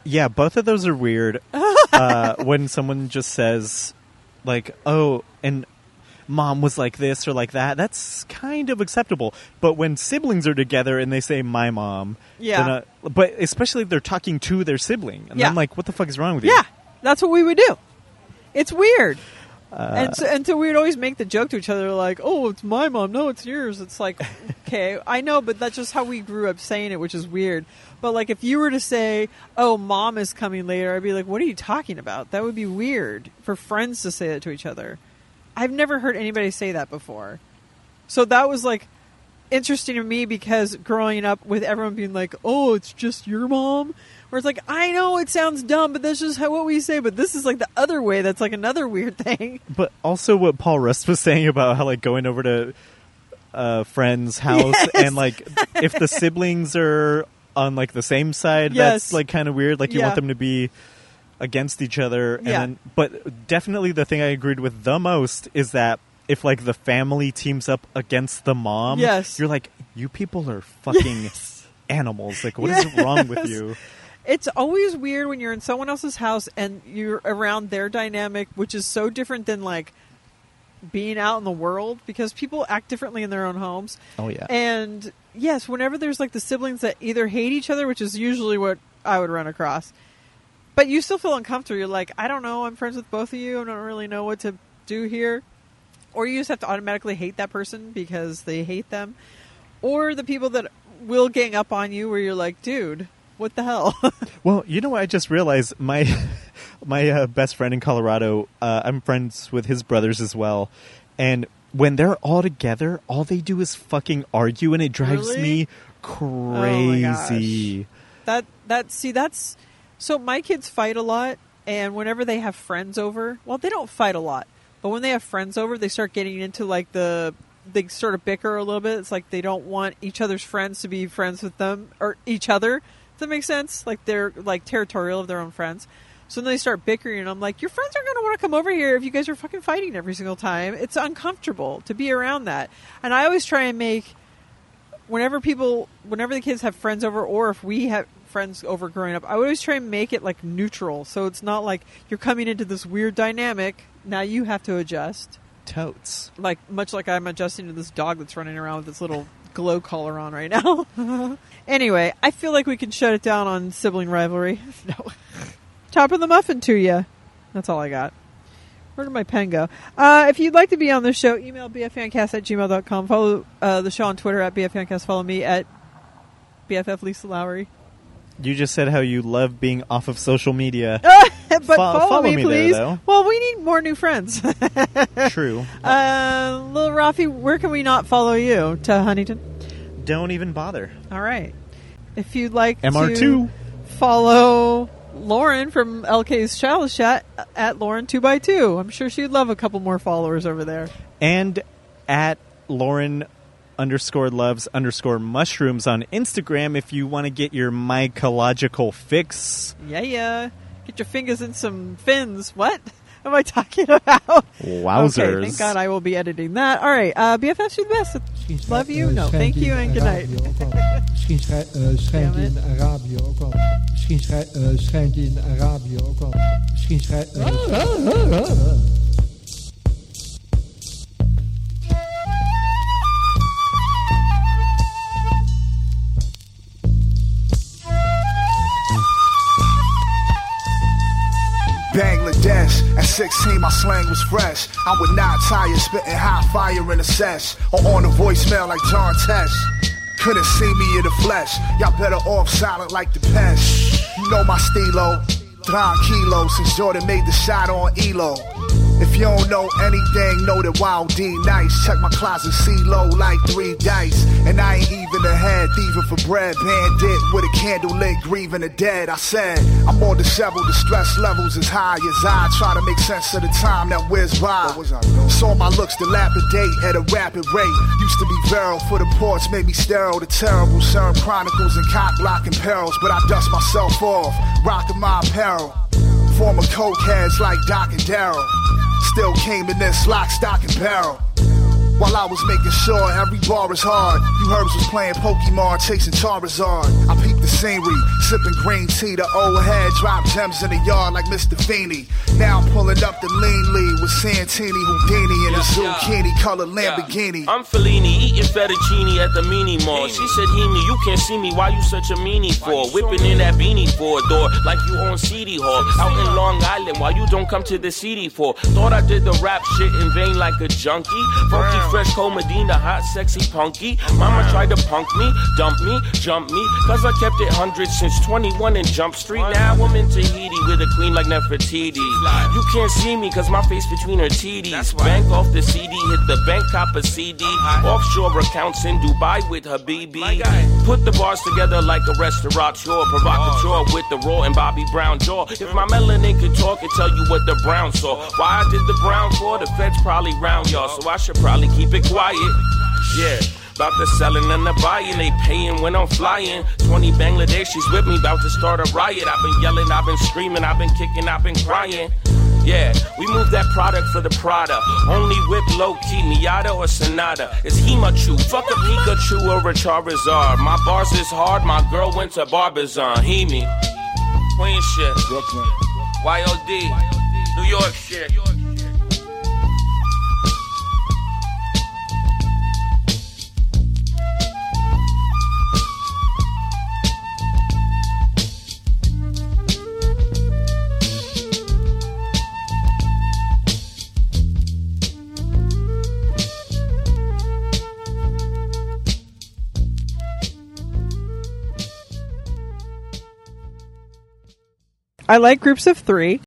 Yeah, both of those are weird. uh, when someone just says, like, "Oh," and mom was like this or like that, that's kind of acceptable. But when siblings are together and they say "my mom," Yeah. then, uh, but especially if they're talking to their sibling, and Yeah. I'm like, "What the fuck is wrong with you?" Yeah, that's what we would do. It's weird. Uh, and so, and so we'd always make the joke to each other like, "Oh, it's my mom. No, it's yours." It's like, okay, I know, but that's just how we grew up saying it, which is weird. But like, if you were to say, "Oh, mom is coming later," I'd be like, "What are you talking about?" That would be weird for friends to say that to each other. I've never heard anybody say that before. So that was like interesting to me because growing up with everyone being like, "Oh, it's just your mom," where it's like, I know it sounds dumb, but that's just how what we say. But this is like the other way. That's like another weird thing. But also what Paul Rust was saying about how like going over to a friend's house Yes. and like if the siblings are on like the same side, Yes. that's like kind of weird. Like you Yeah. want them to be against each other. And Yeah. then, but definitely the thing I agreed with the most is that if like the family teams up against the mom, Yes. you're like you people are fucking animals. Like what is wrong with you? It's always weird when you're in someone else's house and you're around their dynamic, which is so different than like being out in the world because people act differently in their own homes. Oh yeah. And yes, whenever there's like the siblings that either hate each other, which is usually what I would run across, but you still feel uncomfortable. You're like, I don't know, I'm friends with both of you. I don't really know what to do here. Or you just have to automatically hate that person because they hate them. Or the people that will gang up on you where you're like, dude, what the hell? Well, you know what? I just realized my my uh, best friend in Colorado. Uh, I'm friends with his brothers as well, and when they're all together, all they do is fucking argue, and it drives Really? me Oh crazy. that that see that's so my kids fight a lot and whenever they have friends over well they don't fight a lot but when they have friends over they start getting into like the they sort of bicker a little bit it's like they don't want each other's friends to be friends with them or each other that make sense. Like they're like territorial of their own friends. So then they start bickering and i'm like your friends aren't going to want to come over here if you guys are fucking fighting every single time. It's uncomfortable to be around that. And i always try and make whenever people whenever the kids have friends over or if we have friends over growing up i always try and make it like neutral. So it's not like you're coming into this weird dynamic. Now you have to adjust. Totes. like much like i'm adjusting to this dog that's running around with this little glow collar on right now anyway i feel like we can shut it down on sibling rivalry no top of the muffin to you that's all i got where did my pen go? Uh, if you'd like to be on the show, email bffancast at gmail.com. Follow uh, the show on Twitter at bffancast. Follow me at BFF Lisa Lowry. You just said how you love being off of social media. but Fo- follow, follow me, me please. though. well, we need more new friends. True. uh, little Rafi, where can we not follow you? To Huntington. Don't even bother. All right. If you'd like MR2. to follow Lauren from LK's Chalice Chat at Lauren two by two, I'm sure she'd love a couple more followers over there. And at Lauren underscore loves underscore mushrooms on Instagram if you want to get your mycological fix. Yeah, yeah. Get your fingers in some fins. What am I talking about? Wowzers. Okay, thank God I will be editing that. All right, uh, BFFs, you're the best. Love you? eh, No, thank you and good night. Arabië ook wel. Misschien schijnt in Arabië ook wel. Misschien schijnt in Arabië ook wel. Misschien schijnt. Bangladesh. At 16, my slang was fresh. I would not tire, spitting hot fire in a sesh. Or on a voicemail like John Tesh. Couldn't see me in the flesh. Y'all better off silent like the pest. You know my stilo. Tranquilo, since Jordan made the shot on Ehlo. If you don't know anything, know that Wild D nice. Check my closet, see low like three dice. And I ain't even a head, thieving for bread. Bandit with a candle lit, grieving the dead. I said, I'm more disheveled, the stress levels as high as I try to make sense of the time that whizzed by. Saw my looks dilapidate at a rapid rate. Used to be virile for the ports, made me sterile. The terrible serum chronicles and cock blocking perils. But I dust myself off, rocking my apparel. Former coke heads like Doc and Darryl. Still came in this lock, stock, and barrel. While I was making sure every bar is hard. You herbs was playing Pokemon, chasing Charizard. I peeped the scenery, sipping green tea. The old head dropped gems in the yard like Mr. Feeney. Now I'm pulling up the lean lead with Santini, Houdini, and a Yeah, yeah. zucchini colored Lamborghini. I'm Fellini, eating fettuccine at the Meanie Mall. She said, Heems, you can't see me. Why you such a meanie for? Whipping in that beanie for a door like you on CD Hall. Out in Long Island, why you don't come to the CD for? Thought I did the rap shit in vain like a junkie. Funky, fresh, cold Medina, hot, sexy, punky. Mama tried to punk me, dump me, jump me. Cause I kept it 100 since 21 in Jump Street. Now I'm in Tahiti with a queen like Nefertiti. You can't see me cause my face between her titties. Bank off the CD, hit the bank, cop a CD. Offshore accounts in Dubai with her BB. Put the bars together like a restaurateur. Provocateur with the raw and Bobby Brown jaw. If my melanin could talk and tell you what the brown saw. Why I did the brown for, the feds probably round y'all. So I should probably keep it quiet. Yeah. About the selling and the buying, they paying when I'm flying. 20 Bangladeshis with me, about to start a riot. I've been yelling, I've been screaming, I've been kicking, I've been crying. Yeah, we move that product for the Prada. Only whip low key, Miata or Sonata. It's Himanshu, fuck a Pikachu or a Charizard. My bars is hard, my girl went to Barbizon. Heems, Queen shit, Brooklyn, YOD, New York shit. I like groups of three.